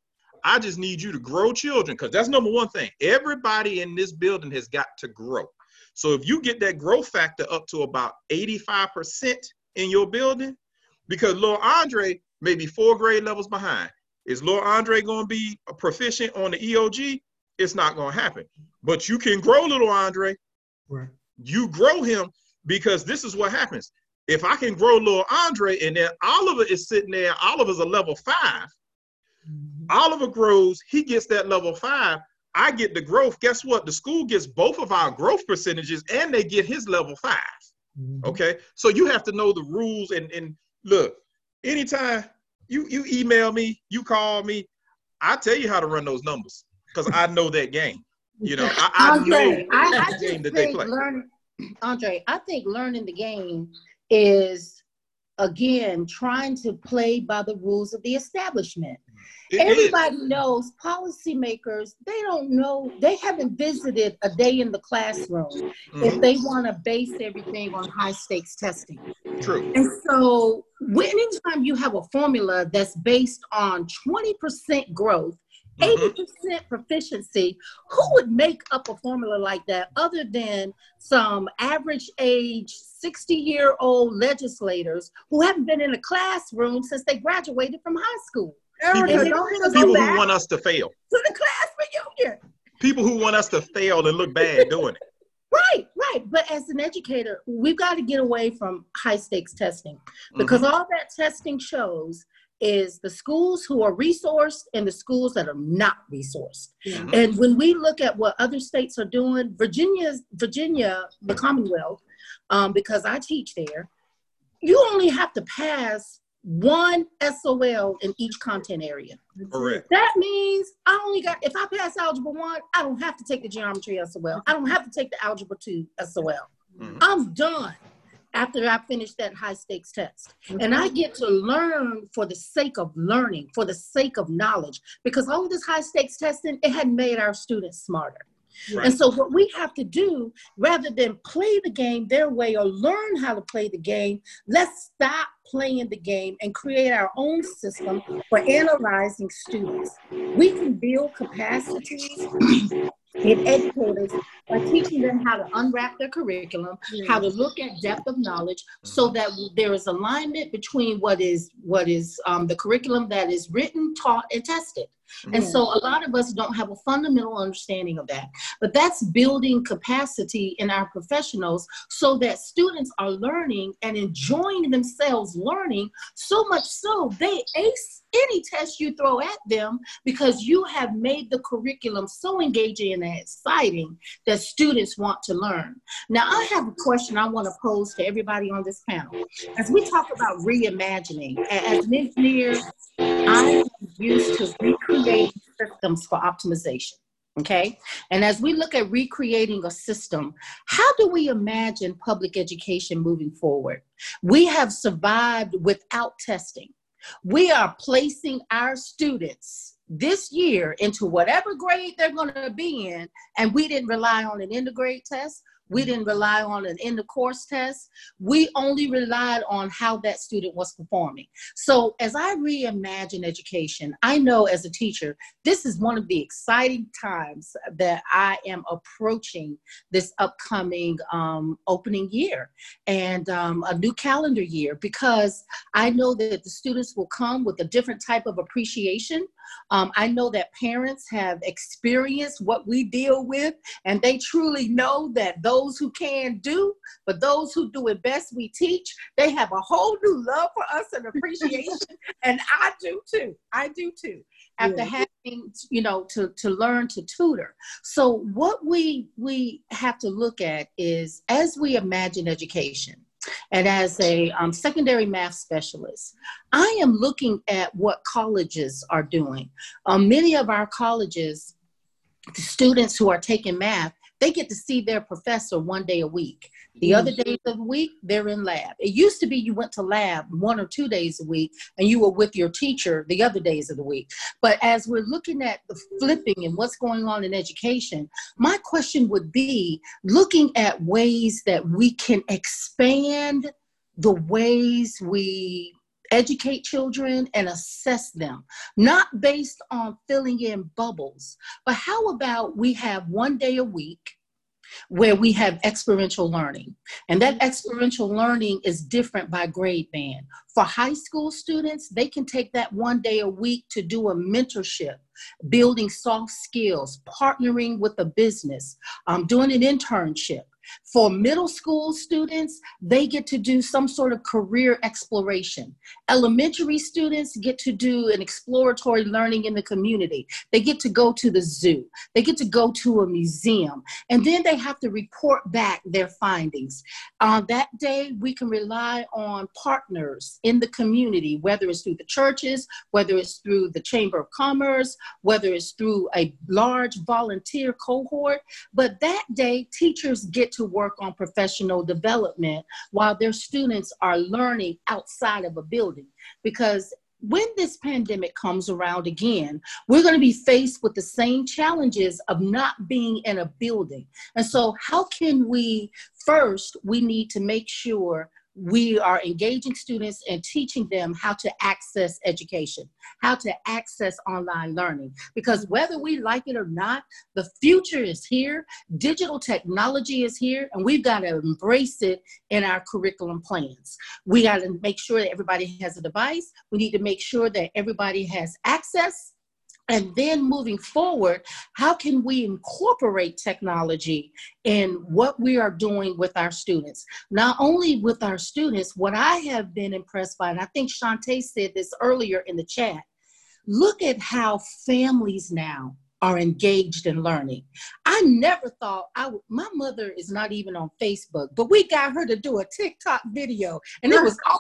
I just need you to grow children because that's number one thing. Everybody in this building has got to grow. So if you get that growth factor up to about 85% in your building, because Lord Andre may be four grade levels behind. Is Lord Andre going to be proficient on the EOG? It's not going to happen. But you can grow little Andre. Right. You grow him because this is what happens. If I can grow little Andre and then Oliver is sitting there, Oliver's a level 5 mm-hmm. Oliver grows, he gets that level five. I get the growth. Guess what? The school gets both of our growth percentages and they get his level 5 mm-hmm. Okay. So you have to know the rules and, and look, anytime you, you email me, you call me, I tell you how to run those numbers because I know that game. You know, I, I Andre, know I, I game that they play. Learn, Andre, I think learning the game is again trying to play by the rules of the establishment. It Everybody is. knows policymakers, they don't know, they haven't visited a day in the classroom mm-hmm. if they want to base everything on high stakes testing. True. And so, when anytime you have a formula that's based on 20% growth 80% mm-hmm. proficiency. Who would make up a formula like that other than some average age 60 year old legislators who haven't been in a classroom since they graduated from high school? People, people who want us to fail. To the class reunion. People who want us to fail and look bad doing it. Right, right. But as an educator, we've got to get away from high stakes testing because mm-hmm. all that testing shows is the schools who are resourced and the schools that are not resourced. Mm-hmm. And when we look at what other states are doing, Virginia's Virginia, the Commonwealth, um, because I teach there, you only have to pass one SOL in each content area. Correct. That means I only got if I pass algebra one, I don't have to take the geometry SOL. I don't have to take the algebra two SOL. Mm-hmm. I'm done after I finish that high stakes test. Mm-hmm. And I get to learn for the sake of learning, for the sake of knowledge, because all of this high stakes testing, it had made our students smarter. Right. And so, what we have to do, rather than play the game their way or learn how to play the game, let's stop playing the game and create our own system for analyzing students. We can build capacities [clears throat] in educators by teaching them how to unwrap their curriculum, how to look at depth of knowledge, so that there is alignment between what is what is um, the curriculum that is written, taught, and tested. And mm. so a lot of us don't have a fundamental understanding of that. But that's building capacity in our professionals so that students are learning and enjoying themselves learning so much so they ace any test you throw at them because you have made the curriculum so engaging and exciting that students want to learn. Now, I have a question I want to pose to everybody on this panel. As we talk about reimagining, as an engineer, I used to recreate systems for optimization. Okay. And as we look at recreating a system, how do we imagine public education moving forward? We have survived without testing. We are placing our students this year into whatever grade they're going to be in, and we didn't rely on an end of grade test. We didn't rely on an end of course test. We only relied on how that student was performing. So as I reimagine education, I know as a teacher, this is one of the exciting times that I am approaching this upcoming um, opening year and um, a new calendar year because I know that the students will come with a different type of appreciation um, I know that parents have experienced what we deal with, and they truly know that those who can do, but those who do it best, we teach. They have a whole new love for us and appreciation, [laughs] and I do too. I do too. After yeah. having, you know, to to learn to tutor. So what we we have to look at is as we imagine education and as a um, secondary math specialist, I am looking at what colleges are doing. Um, many of our colleges, the students who are taking math, they get to see their professor one day a week. The other mm-hmm. days of the week, they're in lab. It used to be you went to lab one or two days a week and you were with your teacher the other days of the week. But as we're looking at the flipping and what's going on in education, my question would be looking at ways that we can expand the ways we educate children and assess them, not based on filling in bubbles, but how about we have one day a week where we have experiential learning. And that experiential learning is different by grade band. For high school students, they can take that one day a week to do a mentorship, building soft skills, partnering with a business, um, doing an internship. For middle school students, they get to do some sort of career exploration. Elementary students get to do an exploratory learning in the community. They get to go to the zoo. They get to go to a museum. And then they have to report back their findings. On that day, we can rely on partners in the community, whether it's through the churches, whether it's through the Chamber of Commerce, whether it's through a large volunteer cohort. But that day, teachers get to work on professional development while their students are learning outside of a building. Because when this pandemic comes around again, we're going to be faced with the same challenges of not being in a building. And so, how can we first, we need to make sure we are engaging students and teaching them how to access education, how to access online learning. Because whether we like it or not, the future is here, digital technology is here, and we've got to embrace it in our curriculum plans. We got to make sure that everybody has a device, we need to make sure that everybody has access and then moving forward, how can we incorporate technology in what we are doing with our students? Not only with our students, what I have been impressed by, and I think Shantae said this earlier in the chat, look at how families now are engaged in learning. I never thought I would, my mother is not even on Facebook, but we got her to do a TikTok video and it was [laughs] all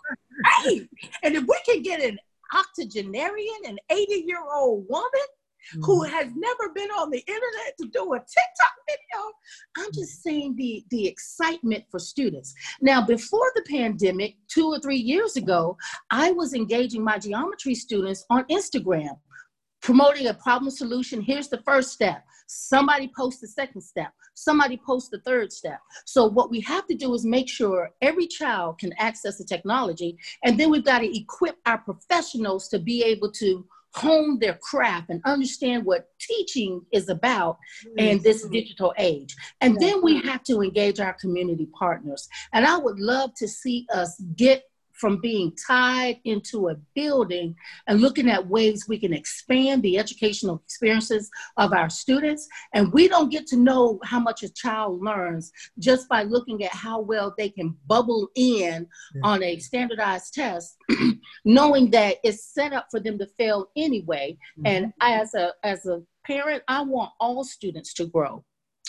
great. And if we can get an octogenarian, an 80 year old woman mm-hmm. who has never been on the internet to do a TikTok video. I'm just seeing the, the excitement for students. Now, before the pandemic, two or three years ago, I was engaging my geometry students on Instagram promoting a problem solution. Here's the first step. Somebody post the second step. Somebody post the third step. So what we have to do is make sure every child can access the technology. And then we've got to equip our professionals to be able to hone their craft and understand what teaching is about in this mm-hmm. digital age. And then we mm-hmm. have to engage our community partners. And I would love to see us get from being tied into a building and looking at ways we can expand the educational experiences of our students. And we don't get to know how much a child learns just by looking at how well they can bubble in yeah. on a standardized test, [clears throat] knowing that it's set up for them to fail anyway. Mm-hmm. And as a as a parent, I want all students to grow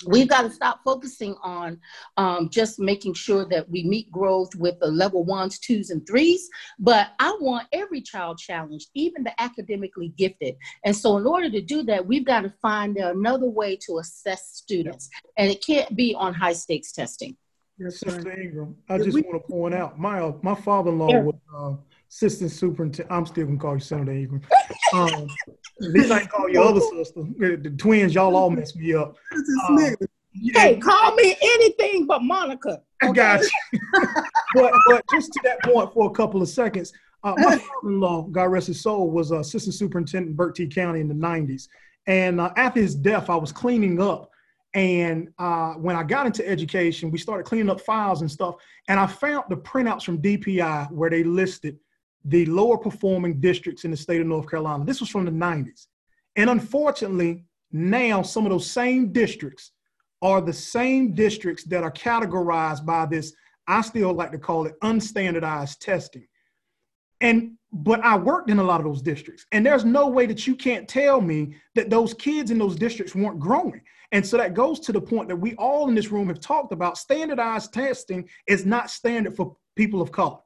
we've got to stop focusing on um, just making sure that we meet growth with the level ones, twos, and threes. But I want every child challenged, even the academically gifted. And so, in order to do that, we've got to find another way to assess students, and it can't be on high stakes testing. Yes, Mr. Ingram. I just want to point out my my father-in-law yeah. was uh, assistant superintendent. I'm still gonna call you Senator Ingram. Um, at least I call your other sister. The twins, y'all all mess me up. Uh, Hey, call me anything but Monica. I got you. [laughs] but but just to that point for a couple of seconds, uh, my [laughs] father-in-law, God rest his soul, was assistant superintendent in Berkeley County in the '90s, and uh, after his death, I was cleaning up. And uh, when I got into education, we started cleaning up files and stuff. And I found the printouts from DPI where they listed the lower performing districts in the state of North Carolina. This was from the 90s. And unfortunately, now some of those same districts are the same districts that are categorized by this, I still like to call it unstandardized testing. And but I worked in a lot of those districts, and there's no way that you can't tell me that those kids in those districts weren't growing. And so that goes to the point that we all in this room have talked about standardized testing is not standard for people of color.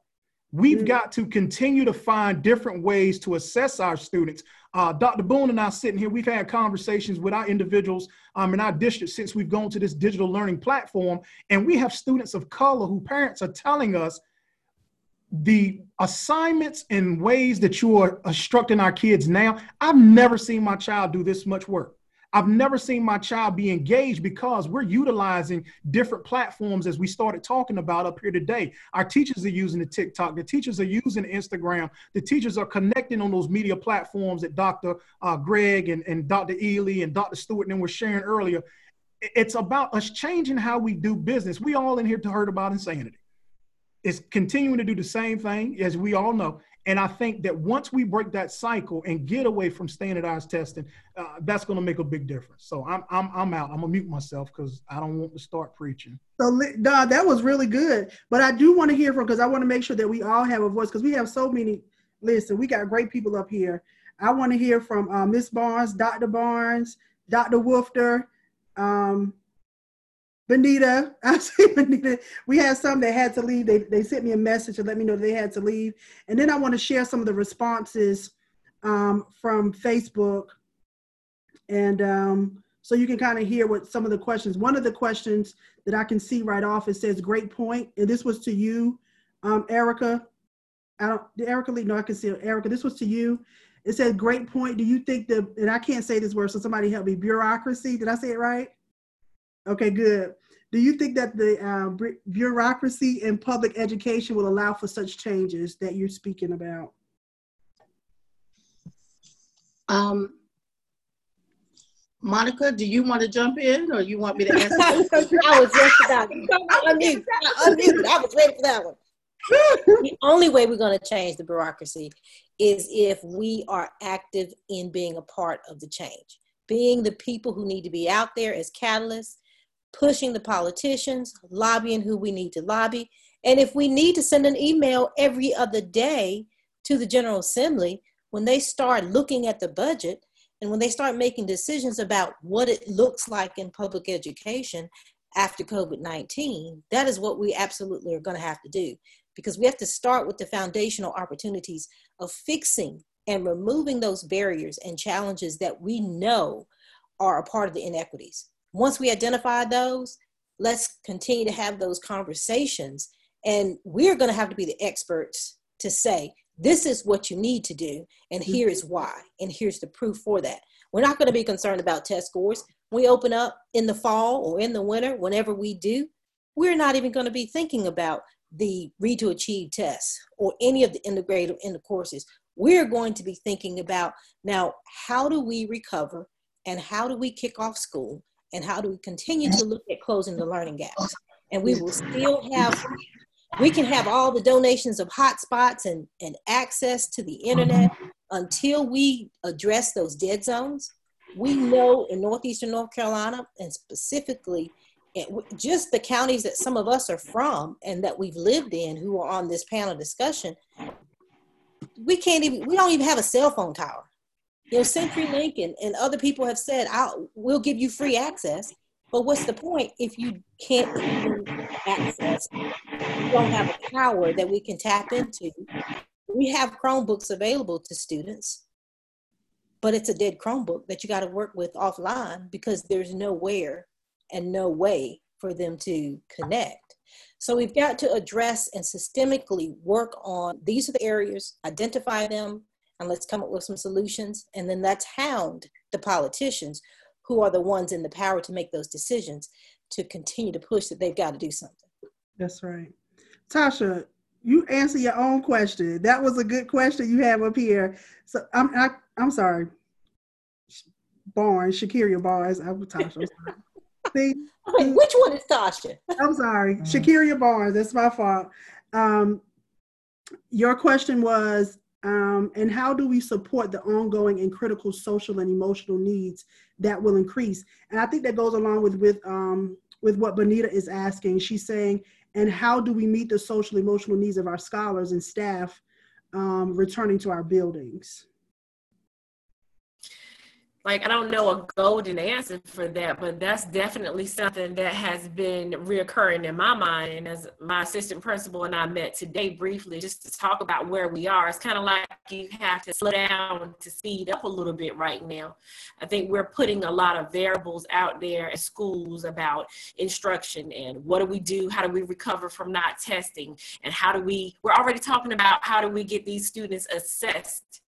We've mm-hmm. got to continue to find different ways to assess our students. Uh, Dr. Boone and I sitting here, we've had conversations with our individuals um, in our district since we've gone to this digital learning platform. And we have students of color who parents are telling us the assignments and ways that you are instructing our kids now. I've never seen my child do this much work. I've never seen my child be engaged because we're utilizing different platforms as we started talking about up here today. Our teachers are using the TikTok, the teachers are using Instagram, the teachers are connecting on those media platforms that Dr. Uh, Greg and, and Dr. Ely and Dr. Stewart and were sharing earlier. It's about us changing how we do business. We all in here to heard about insanity. It's continuing to do the same thing, as we all know. And I think that once we break that cycle and get away from standardized testing, uh, that's going to make a big difference. So I'm I'm I'm out. I'm gonna mute myself because I don't want to start preaching. So Don, that was really good. But I do want to hear from because I want to make sure that we all have a voice because we have so many. Listen, we got great people up here. I want to hear from uh, Miss Barnes, Dr. Barnes, Dr. Woofter, um, Benita, [laughs] I see Benita. We had some that had to leave. They, they sent me a message to let me know they had to leave. And then I want to share some of the responses um, from Facebook. And um, so you can kind of hear what some of the questions. One of the questions that I can see right off, it says, great point. And this was to you, um, Erica. I don't, Erica Lee, no, I can see. Erica, this was to you. It says, great point. Do you think the, and I can't say this word, so somebody help me, bureaucracy. Did I say it right? Okay, good. Do you think that the uh, bureaucracy in public education will allow for such changes that you're speaking about? Um, Monica, do you want to jump in or you want me to answer? [laughs] I was just about to [laughs] unmute. unmute. I was ready for that one. [laughs] the only way we're going to change the bureaucracy is if we are active in being a part of the change, being the people who need to be out there as catalysts pushing the politicians, lobbying who we need to lobby. And if we need to send an email every other day to the General Assembly, when they start looking at the budget and when they start making decisions about what it looks like in public education after COVID 19, that is what we absolutely are going to have to do because we have to start with the foundational opportunities of fixing and removing those barriers and challenges that we know are a part of the inequities. Once we identify those, let's continue to have those conversations. And we're going to have to be the experts to say, this is what you need to do, and here is mm-hmm. why, and here's the proof for that. We're not going to be concerned about test scores. we open up in the fall or in the winter, whenever we do, we're not even going to be thinking about the read to achieve tests or any of the integrated in the courses. We're going to be thinking about now how do we recover and how do we kick off school and how do we continue to look at closing the learning gaps? And we will still have we can have all the donations of hotspots and, and access to the internet until we address those dead zones. We know in northeastern north carolina and specifically just the counties that some of us are from and that we've lived in who are on this panel discussion we can't even we don't even have a cell phone tower you know, CenturyLink and, and other people have said, I'll, we'll give you free access. But what's the point if you can't even access? You don't have a power that we can tap into. We have Chromebooks available to students, but it's a dead Chromebook that you got to work with offline because there's nowhere and no way for them to connect. So we've got to address and systemically work on these are the areas, identify them, and let's come up with some solutions. And then let's hound the politicians who are the ones in the power to make those decisions to continue to push that they've got to do something. That's right. Tasha, you answer your own question. That was a good question you have up here. So I'm I, am i am sorry. Barnes, Shakiria Barnes. I'm Tasha. I'm sorry. [laughs] See, Wait, which one is Tasha? I'm sorry, mm-hmm. Shakiria Barnes. That's my fault. Um, your question was, um, and how do we support the ongoing and critical social and emotional needs that will increase? And I think that goes along with with um, with what Benita is asking. She's saying, and how do we meet the social emotional needs of our scholars and staff um, returning to our buildings? Like I don't know a golden answer for that, but that's definitely something that has been reoccurring in my mind. And as my assistant principal and I met today briefly, just to talk about where we are, it's kind of like you have to slow down to speed up a little bit right now. I think we're putting a lot of variables out there at schools about instruction and what do we do, how do we recover from not testing, and how do we. We're already talking about how do we get these students assessed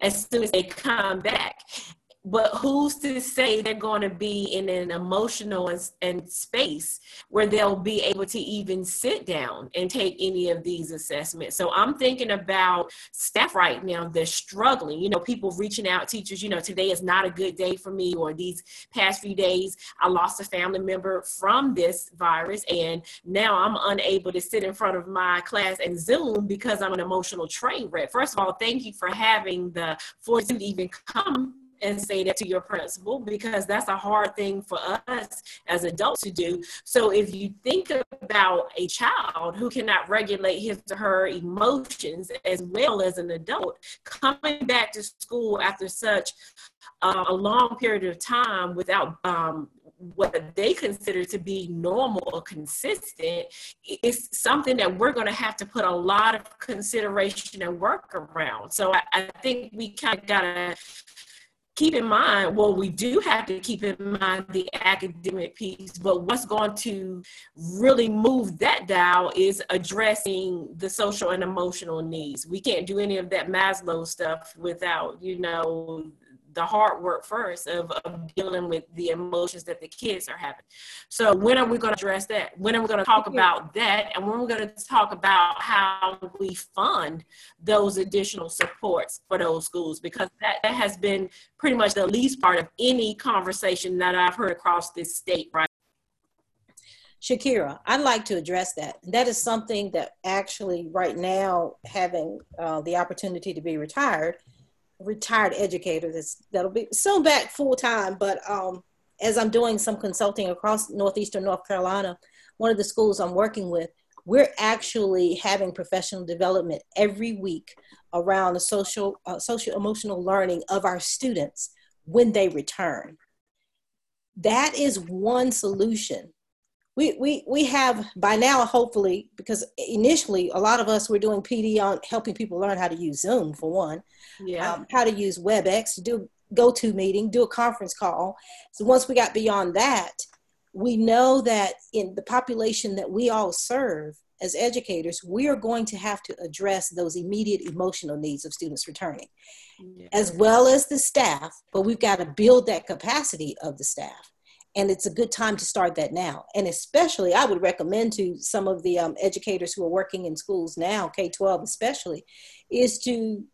as soon as they come back but who's to say they're going to be in an emotional and, and, space where they'll be able to even sit down and take any of these assessments? So i'm thinking about staff right now they're struggling. You know people reaching out teachers you know today is not a good day for me or these past few days i lost a family member from this virus and now i'm unable to sit in front of my class and zoom because i'm an emotional train wreck. First of all thank you for having the fortitude to even come and say that to your principal because that's a hard thing for us as adults to do. So if you think about a child who cannot regulate his or her emotions as well as an adult coming back to school after such uh, a long period of time without um, what they consider to be normal or consistent is something that we're going to have to put a lot of consideration and work around. So I, I think we kind of got to keep in mind, well, we do have to keep in mind the academic piece, but what's going to really move that dial is addressing the social and emotional needs. We can't do any of that Maslow stuff without, you know, the hard work first of, of, dealing with the emotions that the kids are having. So when are we going to address that? When are we going to talk about that? And when are we going to talk about how we fund those additional supports for those schools? Because that, that has been pretty much the least part of any conversation that I've heard across this state, right? Shakira, I'd like to address that. That is something that actually, right now, having uh, the opportunity to be retired, retired educator that's that'll be soon back full time. But um, as I'm doing some consulting across northeastern North Carolina, one of the schools I'm working with, we're actually having professional development every week around the social uh, social emotional learning of our students when they return. That is one solution we, we, we have by now, hopefully, because initially a lot of us were doing PD on helping people learn how to use Zoom for one, yeah. Um, how to use WebEx, to do GoToMeeting, do a conference call. So once we got beyond that, we know that in the population that we all serve as educators, we are going to have to address those immediate emotional needs of students returning, yeah. as well as the staff, but we've got to build that capacity of the staff and it's a good time to start that now. And especially i would recommend to some of the um, educators who are working in schools now k-12 especially is to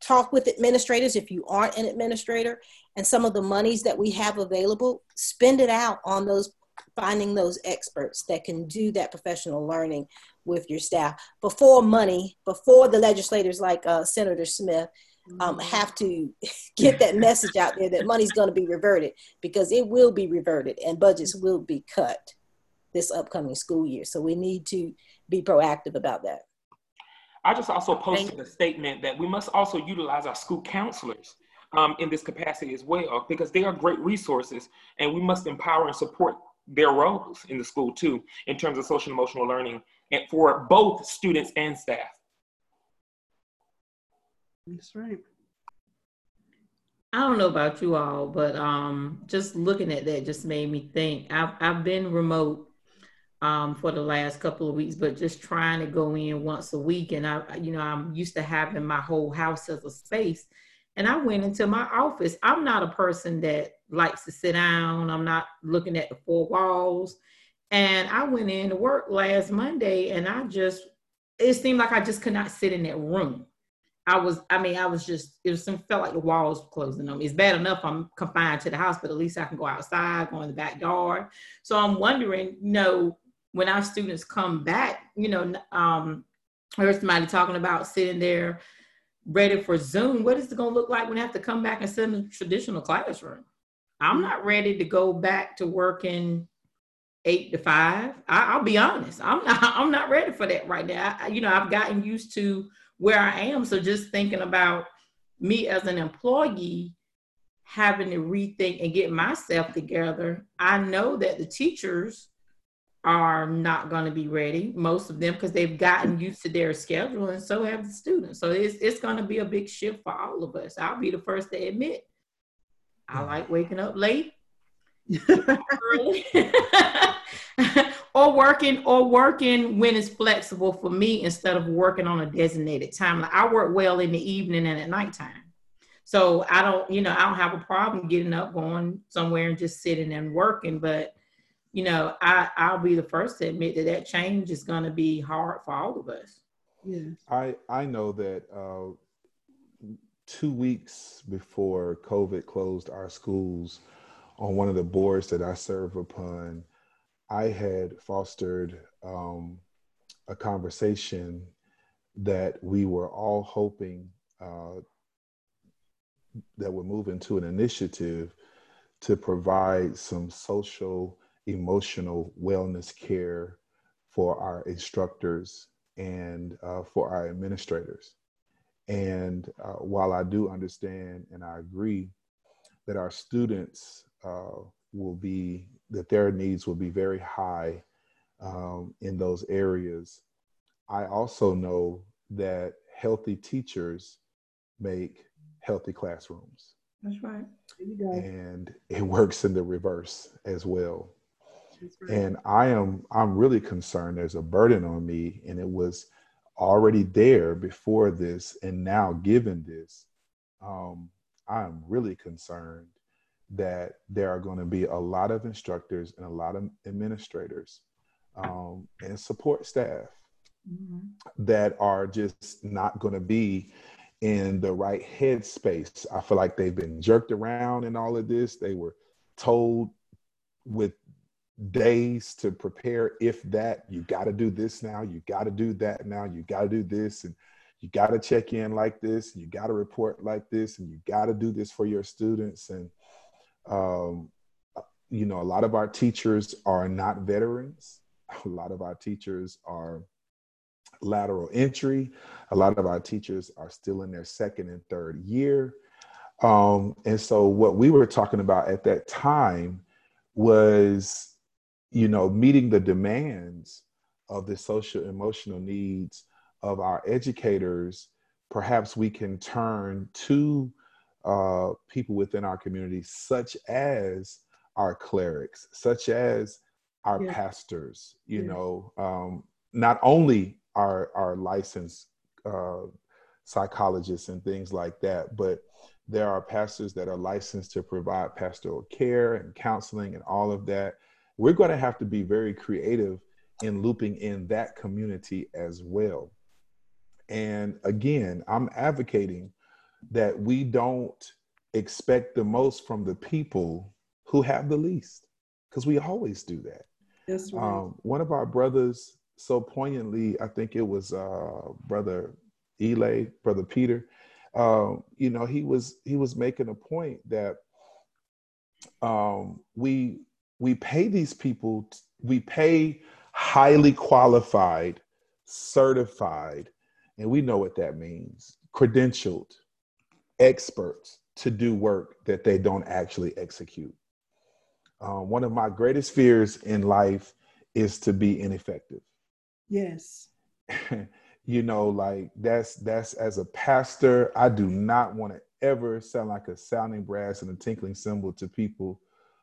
talk with administrators if you aren't an administrator and some of the monies that we have available spend it out on those finding those experts that can do that professional learning with your staff. Before money before the legislators like uh, senator smith um, have to [laughs] get that message out there that money's going to be reverted because it will be reverted and budgets will be cut this upcoming school year. So we need to be proactive about that. I just also posted a statement that we must also utilize our school counselors um, in this capacity as well because they are great resources and we must empower and support their roles in the school too in terms of social emotional learning and for both students and staff. That's right. I don't know about you all, but um, just looking at that just made me think. I've I've been remote um, for the last couple of weeks, but just trying to go in once a week, and I, you know, I'm used to having my whole house as a space. And I went into my office. I'm not a person that likes to sit down. I'm not looking at the four walls. And I went in to work last Monday and I just, it seemed like I just could not sit in that room. I was, I mean, I was just, it was some, felt like the walls were closing on me. It's bad enough I'm confined to the house, but at least I can go outside, go in the backyard. So I'm wondering, you know, when our students come back, you know, um, I heard somebody talking about sitting there ready for Zoom. What is it going to look like when I have to come back and sit in a traditional classroom? I'm not ready to go back to working eight to five. I, will be honest. I'm not. [laughs] I'm not ready for that right now. I, you know, I've gotten used to where I am. So just thinking about me as an employee having to rethink and get myself together. I know that the teachers are not going to be ready, most of them, because they've gotten used to their schedule, and so have the students. So it's it's going to be a big shift for all of us. I'll be the first to admit I like waking up late. [laughs] [laughs] or working or working when it's flexible for me instead of working on a designated time. Like I work well in the evening and at nighttime. So I don't, you know, I don't have a problem getting up, going somewhere and just sitting and working. But, you know, I, I'll be the first to admit that that change is going to be hard for all of us. Yeah. I, I know that uh, two weeks before COVID closed our schools, on one of the boards that I serve upon, I had fostered um, a conversation that we were all hoping uh, that would move into an initiative to provide some social, emotional wellness care for our instructors and uh, for our administrators. And uh, while I do understand and I agree that our students uh, will be that their needs will be very high um, in those areas. I also know that healthy teachers make healthy classrooms. That's right. And it [laughs] works in the reverse as well. Right. And I am I'm really concerned there's a burden on me and it was already there before this and now given this um, I'm really concerned that there are going to be a lot of instructors and a lot of administrators um, and support staff mm-hmm. that are just not going to be in the right headspace. I feel like they've been jerked around in all of this. They were told with days to prepare if that you got to do this now you got to do that now you got to do this and you got to check in like this you got to report like this and you got to do this for your students and um, you know, a lot of our teachers are not veterans. [laughs] A lot of our teachers are lateral entry. A lot of our teachers are still in their second and third year. Um, and so, what we were talking about at that time was, you know, meeting the demands of the social emotional needs of our educators. Perhaps we can turn to uh, people within our community, such as our clerics, such as our yeah. pastors, you yeah. know, um, not only our, our licensed uh, psychologists and things like that, but there are pastors that are licensed to provide pastoral care and counseling and all of that. We're going to have to be very creative in looping in that community as well. And again, I'm advocating that we don't expect the most from the people who have the least, because we always do that. That's right. Um, one of our brothers, so poignantly, I think it was uh, brother Elay, brother Peter. Um, you know, he was he was making a point that um, we we pay these people, we pay highly qualified, certified, and we know what that means, credentialed experts to do work that they don't actually execute. Um, one of my greatest fears in life is to be ineffective. Yes. [laughs] you know, like that's that's as a pastor, I do not want to ever sound like a sounding brass and a tinkling cymbal to people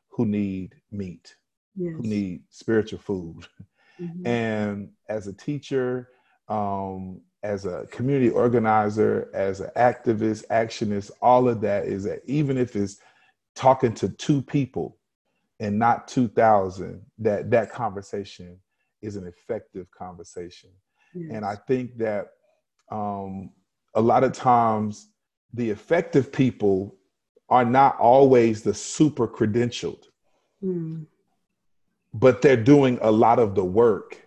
who need meat, yes. who need spiritual food. Mm-hmm. And as a teacher, um, as a community organizer, as an activist, actionist, all of that is that even if it's talking to two people and not 2000 that that conversation is an effective conversation yes. and i think that um, a lot of times the effective people are not always the super credentialed mm. but they're doing a lot of the work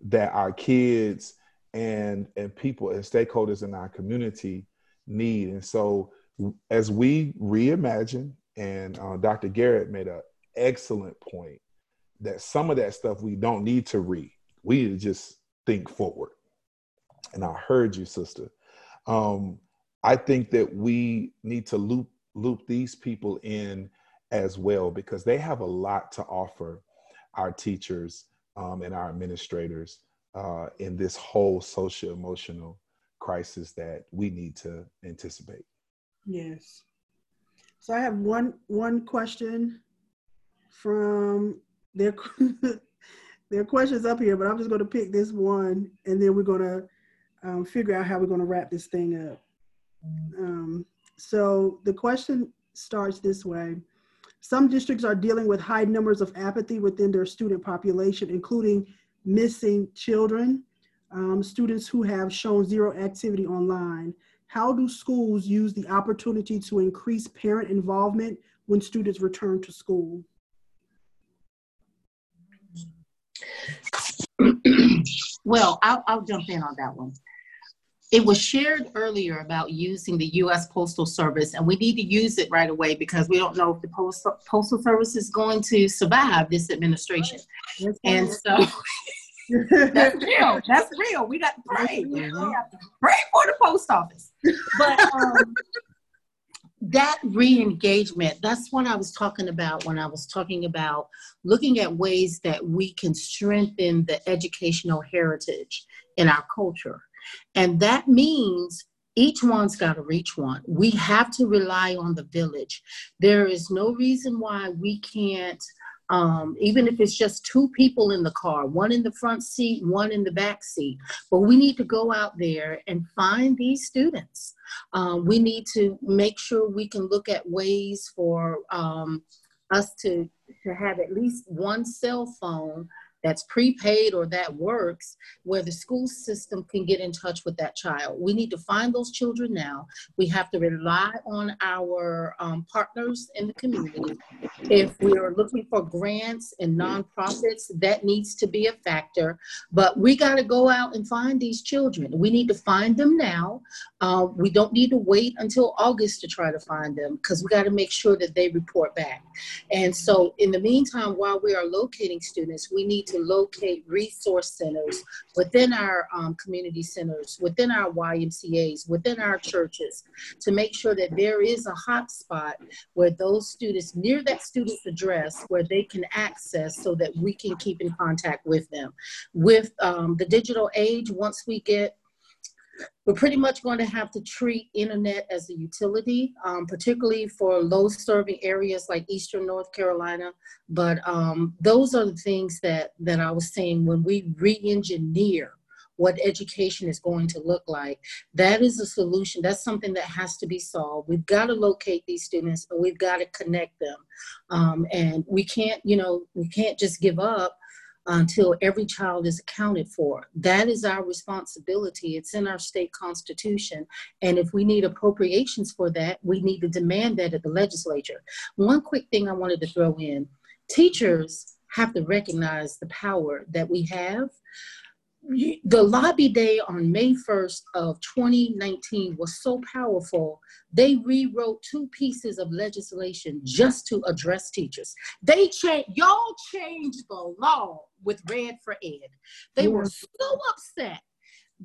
that our kids and and people and stakeholders in our community need. And so as we reimagine and uh, dr garrett made an excellent point that some of that stuff we don't need to read. We need to just think forward. And i heard you sister. Um, i think that we need to loop loop these people in as well because they have a lot to offer our teachers um, and our administrators uh, in this whole social emotional crisis that we need to anticipate. Yes. So I have one one question from their [laughs] their questions up here, but I'm just going to pick this one, and then we're going to um, figure out how we're going to wrap this thing up. Um, so the question starts this way. Some districts are dealing with high numbers of apathy within their student population, including missing children, um, students who have shown zero activity online. How do schools use the opportunity to increase parent involvement when students return to school? well, I'll, I'll jump in on that one. It was shared earlier about using the U.S. Postal Service, and we need to use it right away because we don't know if the Postal, Postal Service is going to survive this administration. and so [laughs] that's real. That's real. We got to pray. We have to pray for the post office. But um, that re-engagement, that's what I was talking about when I was talking about looking at ways that we can strengthen the educational heritage in our culture. And that means each one's got to reach one. We have to rely on the village. There is no reason why we can't, um, even if it's just two people in the car, one in the front seat, one in the back seat. But we need to go out there and find these students. Um, we need to make sure we can look at ways for um, us to, to have at least one cell phone that's prepaid or that works where the school system can get in touch with that child. We need to find those children now. We have to rely on our um, partners in the community. If we are looking for grants and nonprofits, that needs to be a factor. But we got to go out and find these children. We need to find them now. Uh, we don't need to wait until August to try to find them because we got to make sure that they report back. And so, in the meantime, while we are locating students, we need to locate resource centers within our um, community centers, within our YMCAs, within our churches, to make sure that there is a hot spot where those students, near that student's address, where they can access so that we can keep in contact with them. With um, the digital age, once we get we're pretty much going to have to treat internet as a utility, um, particularly for low serving areas like Eastern North Carolina. But um, those are the things that, that I was saying when we re-engineer what education is going to look like. That is a solution. That's something that has to be solved. We've got to locate these students and we've got to connect them. Um, and we can't, you know, we can't just give up until every child is accounted for. That is our responsibility. It's in our state constitution. And if we need appropriations for that, we need to demand that at the legislature. One quick thing I wanted to throw in teachers have to recognize the power that we have the lobby day on May 1st of 2019 was so powerful. They rewrote two pieces of legislation just to address teachers. They changed, y'all changed the law with Red for Ed. They were so upset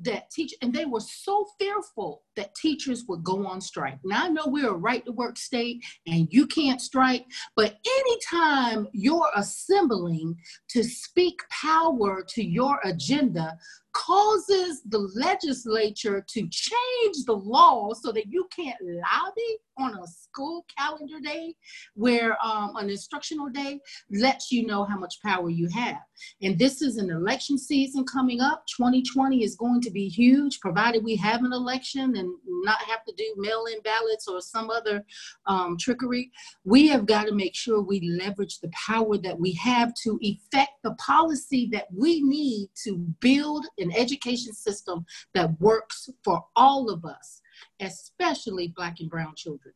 that teach and they were so fearful that teachers would go on strike. Now I know we're a right to work state and you can't strike, but anytime you're assembling to speak power to your agenda, causes the legislature to change the law so that you can't lobby on a school calendar day where um, an instructional day lets you know how much power you have. And this is an election season coming up. 2020 is going to be huge, provided we have an election and not have to do mail-in ballots or some other um, trickery. We have got to make sure we leverage the power that we have to effect the policy that we need to build an education system that works for all of us especially black and brown children.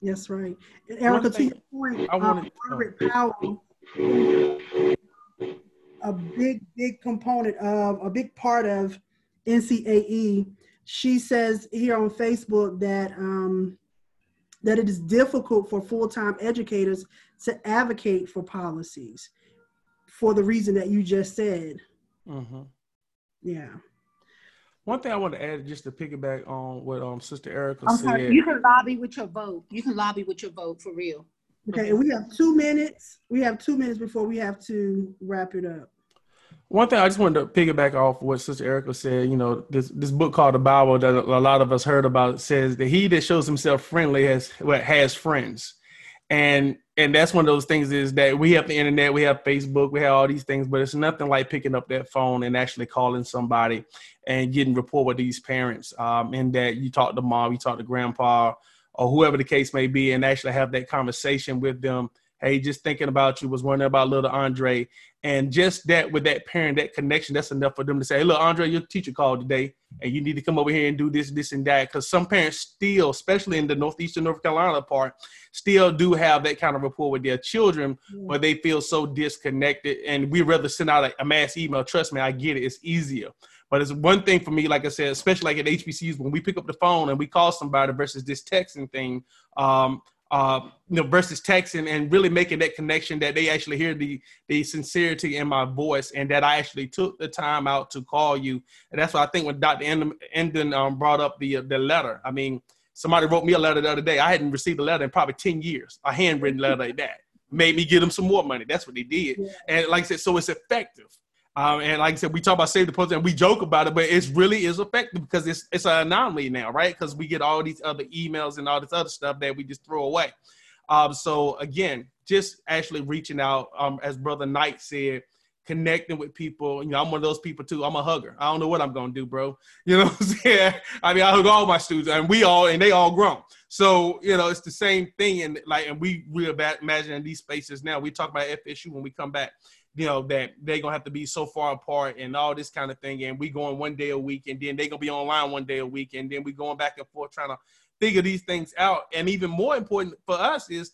Yes, right. And Erica, to your point, I wanted- um, Margaret Powell, a big, big component of, a big part of NCAE, she says here on Facebook that um, that it is difficult for full-time educators to advocate for policies for the reason that you just said. Mhm. Yeah. One thing I want to add, just to piggyback on what um Sister Erica I'm said. sorry, you can lobby with your vote. You can lobby with your vote for real. Okay, we have two minutes. We have two minutes before we have to wrap it up. One thing I just wanted to piggyback off what Sister Erica said. You know, this this book called the Bible that a lot of us heard about says that he that shows himself friendly has well, has friends, and and that's one of those things is that we have the internet, we have Facebook, we have all these things, but it's nothing like picking up that phone and actually calling somebody and getting rapport with these parents. Um, and that you talk to mom, you talk to grandpa, or whoever the case may be, and actually have that conversation with them. Hey, just thinking about you, was wondering about little Andre. And just that with that parent, that connection, that's enough for them to say, hey, look, Andre, your teacher called today, and you need to come over here and do this, this, and that. Because some parents still, especially in the Northeastern North Carolina part, still do have that kind of rapport with their children, but they feel so disconnected. And we rather send out a, a mass email. Trust me, I get it. It's easier. But it's one thing for me, like I said, especially like at HBCUs, when we pick up the phone and we call somebody versus this texting thing, um, uh, you know, versus texting and really making that connection that they actually hear the the sincerity in my voice and that I actually took the time out to call you. And that's why I think when Dr. Emdin, Emdin um, brought up the the letter, I mean, somebody wrote me a letter the other day. I hadn't received a letter in probably 10 years, a handwritten letter like that. Made me give them some more money. That's what they did. And like I said, so it's effective. Um, and like I said, we talk about save the post and we joke about it, but it's really is effective because it's it's an anomaly now, right? Because we get all these other emails and all this other stuff that we just throw away. Um, so again, just actually reaching out, um, as Brother Knight said, connecting with people. You know, I'm one of those people too. I'm a hugger. I don't know what I'm gonna do, bro. [laughs] You know what I'm saying? I mean, I hug all my students, and we all and they all grown. So you know, it's the same thing. And like, and we we imagine in these spaces now. We talk about FSU when we come back you know, that they're gonna have to be so far apart and all this kind of thing. And we going one day a week, and then they're gonna be online one day a week, and then we going back and forth trying to figure these things out. And even more important for us is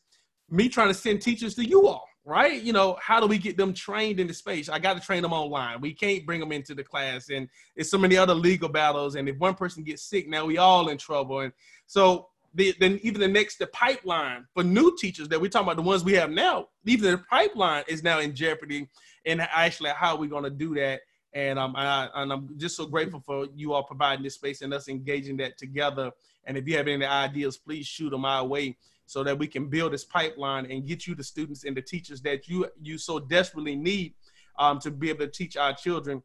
me trying to send teachers to you all, right? You know, how do we get them trained in the space? I got to train them online. We can't bring them into the class, and it's so many other legal battles. And if one person gets sick, now we all in trouble. And so the, then even the next the pipeline for new teachers that we're talking about the ones we have now even the pipeline is now in jeopardy. And actually how we're going to do that? And um I, and I'm just so grateful for you all providing this space and us engaging that together. And if you have any ideas please shoot them our way so that we can build this pipeline and get you the students and the teachers that you you so desperately need um, to be able to teach our children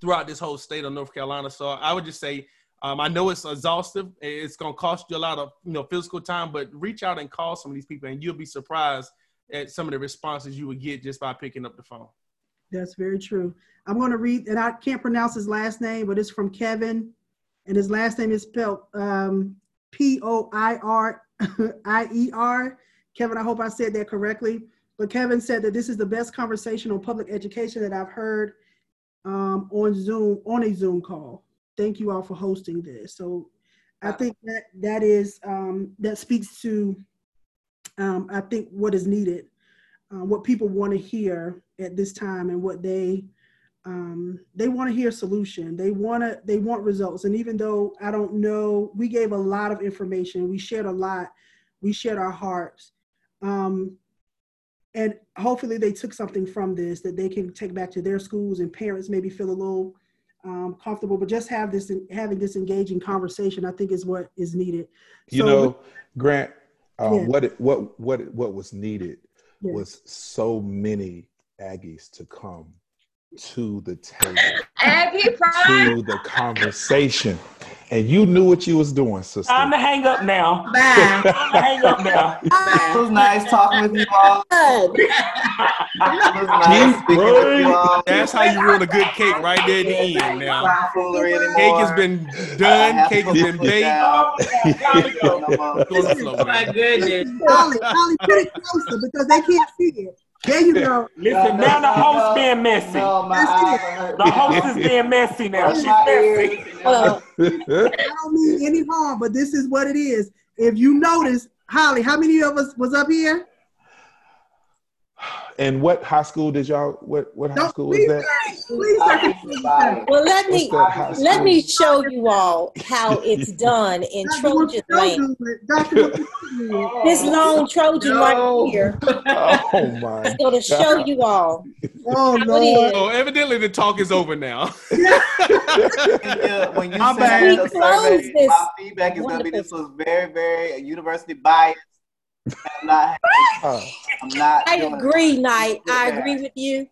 throughout this whole state of North Carolina. So I would just say um, I know it's exhaustive. It's going to cost you a lot of you know physical time, but reach out and call some of these people, and you'll be surprised at some of the responses you would get just by picking up the phone. That's very true. I'm going to read, and I can't pronounce his last name, but it's from Kevin, and his last name is spelled um, P O I R [laughs] I E R. Kevin, I hope I said that correctly. But Kevin said that this is the best conversation on public education that I've heard um, on Zoom on a Zoom call thank you all for hosting this. So I think that that is um, that speaks to um, I think what is needed, uh, what people want to hear at this time, and what they um, they want to hear solution. They want to they want results. And even though I don't know, we gave a lot of information. We shared a lot. We shared our hearts. Um, and hopefully they took something from this that they can take back to their schools and parents maybe feel a little um, comfortable, but just have this having this engaging conversation, I think is what is needed. You So- know, Grant, um, Yeah. what it, what what what was needed Yeah. was so many Aggies to come to the table, Aggie Pride. to the conversation. And you knew what you was doing, sister. Time to hang up now. Bye. [laughs] Time to hang up now. It was nice talking with you all. It was nice with you all. That's how you ruin a good cake right there at the end. Now, cake has been done. Cake has been baked. Oh [laughs] my goodness. [laughs] Holly, Holly, put it closer because they can't see it. There you go. Listen, now the host being messy. No, my eyes are. The host is being messy now. Oh, She's messy. Well, I don't mean any harm, but this is what it is. If you notice, Holly, how many of us was up here? And what high school did y'all? What what high school was please, that? sir, please, sir, confuse yourself. well, let me What's that high let me show you all how it's [laughs] done in Trojan Wilson, don't land. do it. Dr. Wilson, don't do it. This long Trojan No. right here [laughs] Oh my! is going to show you all Oh, how it Lord. is. Oh, evidently the talk is over now. [laughs] When you, when you My send the We closed survey, this my feedback is gonna be this was very, very university biased. I'm not. Oh, I'm not. I agree, Knight. I agree with you.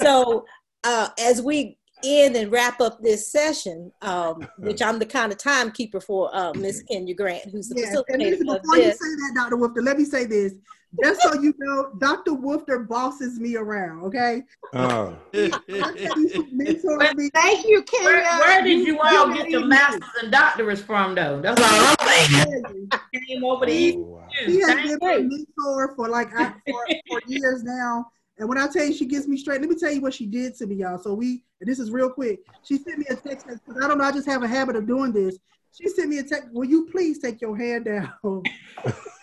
So, uh, as we end and wrap up this session, um, [laughs] which I'm the kind of timekeeper for uh, Miss Kenya Grant, who's the Yes, and facilitator listen, of before you this. say that, Dr. Woofter, let me say this. Just so you know, Dr. Woofter bosses me around, okay? oh. I tell you, she mentors me. Thank you, Kenya. Where, where did you all get your masters and doctorates from, though? That's all I'm saying. [laughs] Came over to East. Oh, wow. She has Thank been my mentor for like I, for, for years now. And when I tell you she gets me straight, let me tell you what she did to me, y'all. So we, and this is real quick. She sent me a text because I don't know, I just have a habit of doing this. She sent me a text. Will you please take your hand down? [laughs]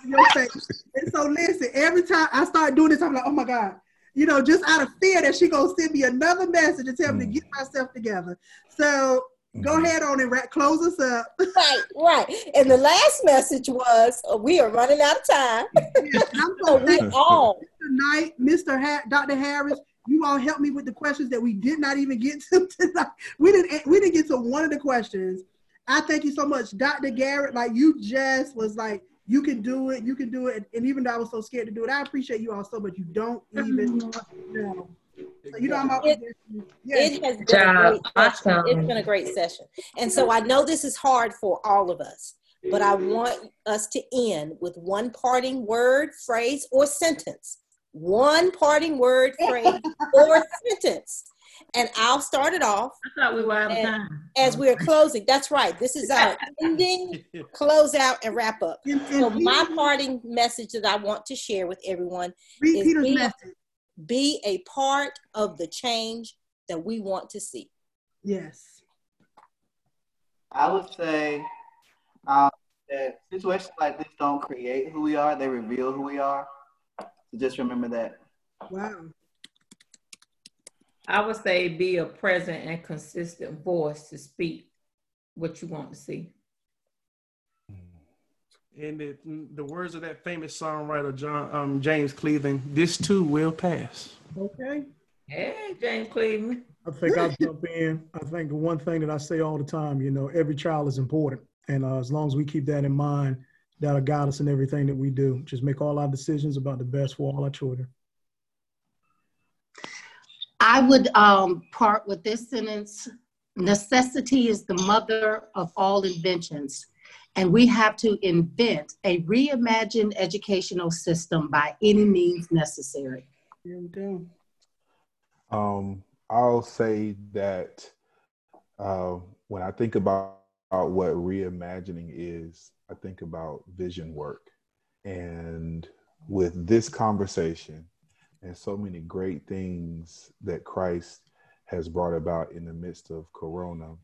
your face. And so listen, every time I start doing this, I'm like, oh my God. You know, just out of fear that she gonna send me another message and tell me to mm. get myself together. So go ahead on and ra- close us up. [laughs] Right, right. And the last message was, uh, "We are running out of time." And I'm So [laughs] so we thankful. all tonight, Mr. Ha- Dr. Harris, you all helped me with the questions that we did not even get to [laughs] tonight. We didn't we didn't get to one of the questions. I thank you so much, Dr. Garrett. Like you just was like, you can do it, you can do it. And even though I was so scared to do it, I appreciate you all so much. You don't even know. So you know I'm It- yes. It has been job. a great session. Awesome. It's been a great session. And so I know this is hard for all of us, but I want us to end with one parting word, phrase, or sentence. One parting word, phrase, [laughs] or sentence. And I'll start it off I thought we were out of time. as we're closing. That's right. This is our [laughs] ending, close out, and wrap up. And- and So my parting message that I want to share with everyone read is Peter's be- message. Be a part of the change that we want to see. Yes. I would say um, that situations like this don't create who we are; they reveal who we are. So just remember that. Wow. I would say be a present and consistent voice to speak what you want to see. In the, the words of that famous songwriter John um, James Cleveland, this too will pass. Okay. Hey, James Cleveland. I think I'll jump in. I think the one thing that I say all the time, you know, every child is important. And uh, as long as we keep that in mind, that'll guide us in everything that we do. Just make all our decisions about the best for all our children. I would um, part with this sentence necessity is the mother of all inventions. And we have to invent a reimagined educational system by any means necessary. There we go. Um, I'll say that uh, when I think about, about what reimagining is, I think about vision work. And with this conversation and so many great things that Christ has brought about in the midst of Corona,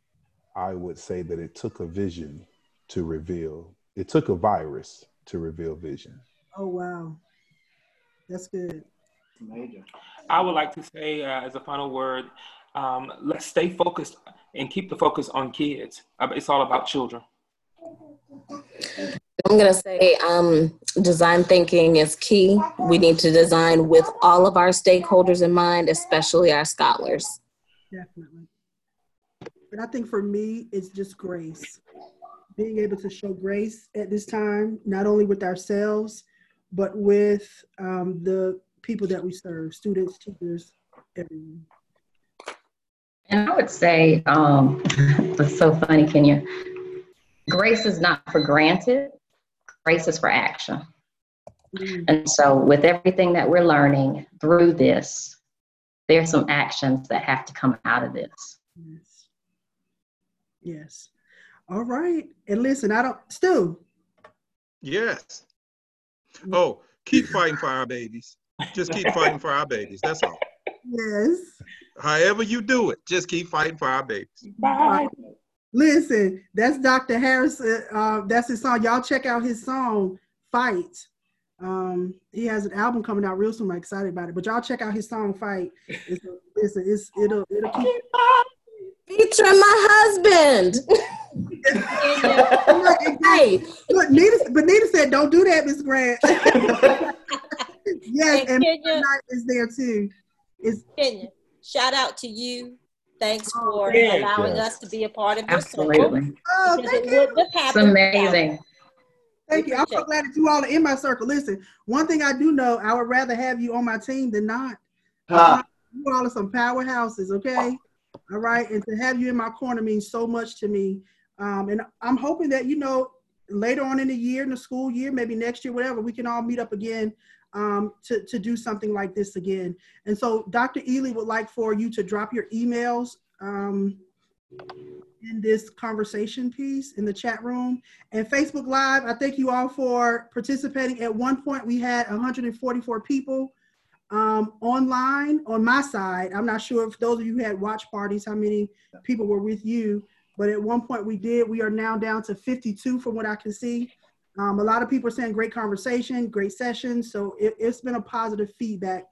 I would say that it took a vision to reveal, it took a virus to reveal vision. Oh wow. That's good. Major. I would like to say, uh, as a final word, um, let's stay focused and keep the focus on kids. Uh, It's all about children. I'm going to say um, design thinking is key. We need to design with all of our stakeholders in mind, especially our scholars. Definitely. And I think for me, it's just grace. Being able to show grace at this time, not only with ourselves, but with um, the people that we serve, students, teachers, everyone. And I would say, um, [laughs] it's so funny, Kenya. Grace is not for granted. Grace is for action. Mm. And so, with everything that we're learning through this, there's some actions that have to come out of this. Yes. Yes. All right. And listen, I don't, Stu. Yes. Oh, keep fighting for our babies. Just keep fighting for our babies. That's all. Yes. However you do it, just keep fighting for our babies. Bye. Listen, that's Dr. Harris. Uh, uh, that's his song. Y'all check out his song, Fight. Um, he has an album coming out real soon. I'm excited about it. But y'all check out his song, Fight. It's, it's, it's it'll it'll keep Feature my husband. [laughs] hey, look, Nita, but Nita said, "Don't do that, Miss Grant." [laughs] yes, and Kenya- Knight is there too. Is Kenya, shout out to you. Thanks oh, for yeah. allowing Yes. us to be a part of your Absolutely. circle. Oh, thank it you. wouldn't It's happened without amazing. Thank you. I'm so glad that you all are in my circle. Listen, one thing I do know, I would rather have you on my team than not. Huh. You all are some powerhouses, okay? All right. And to have you in my corner means so much to me. Um, and I'm hoping that, you know, later on in the year, in the school year, maybe next year, whatever, we can all meet up again um, to, to do something like this again. And so Dr. Ely would like for you to drop your emails um, in this conversation piece in the chat room. And Facebook Live, I thank you all for participating. At one point, we had 144 people um, online on my side. I'm not sure if those of you had watch parties, how many people were with you, but at one point we did. We are now down to 52 from what I can see. Um, a lot of people are saying great conversation, great session. So it, it's been a positive feedback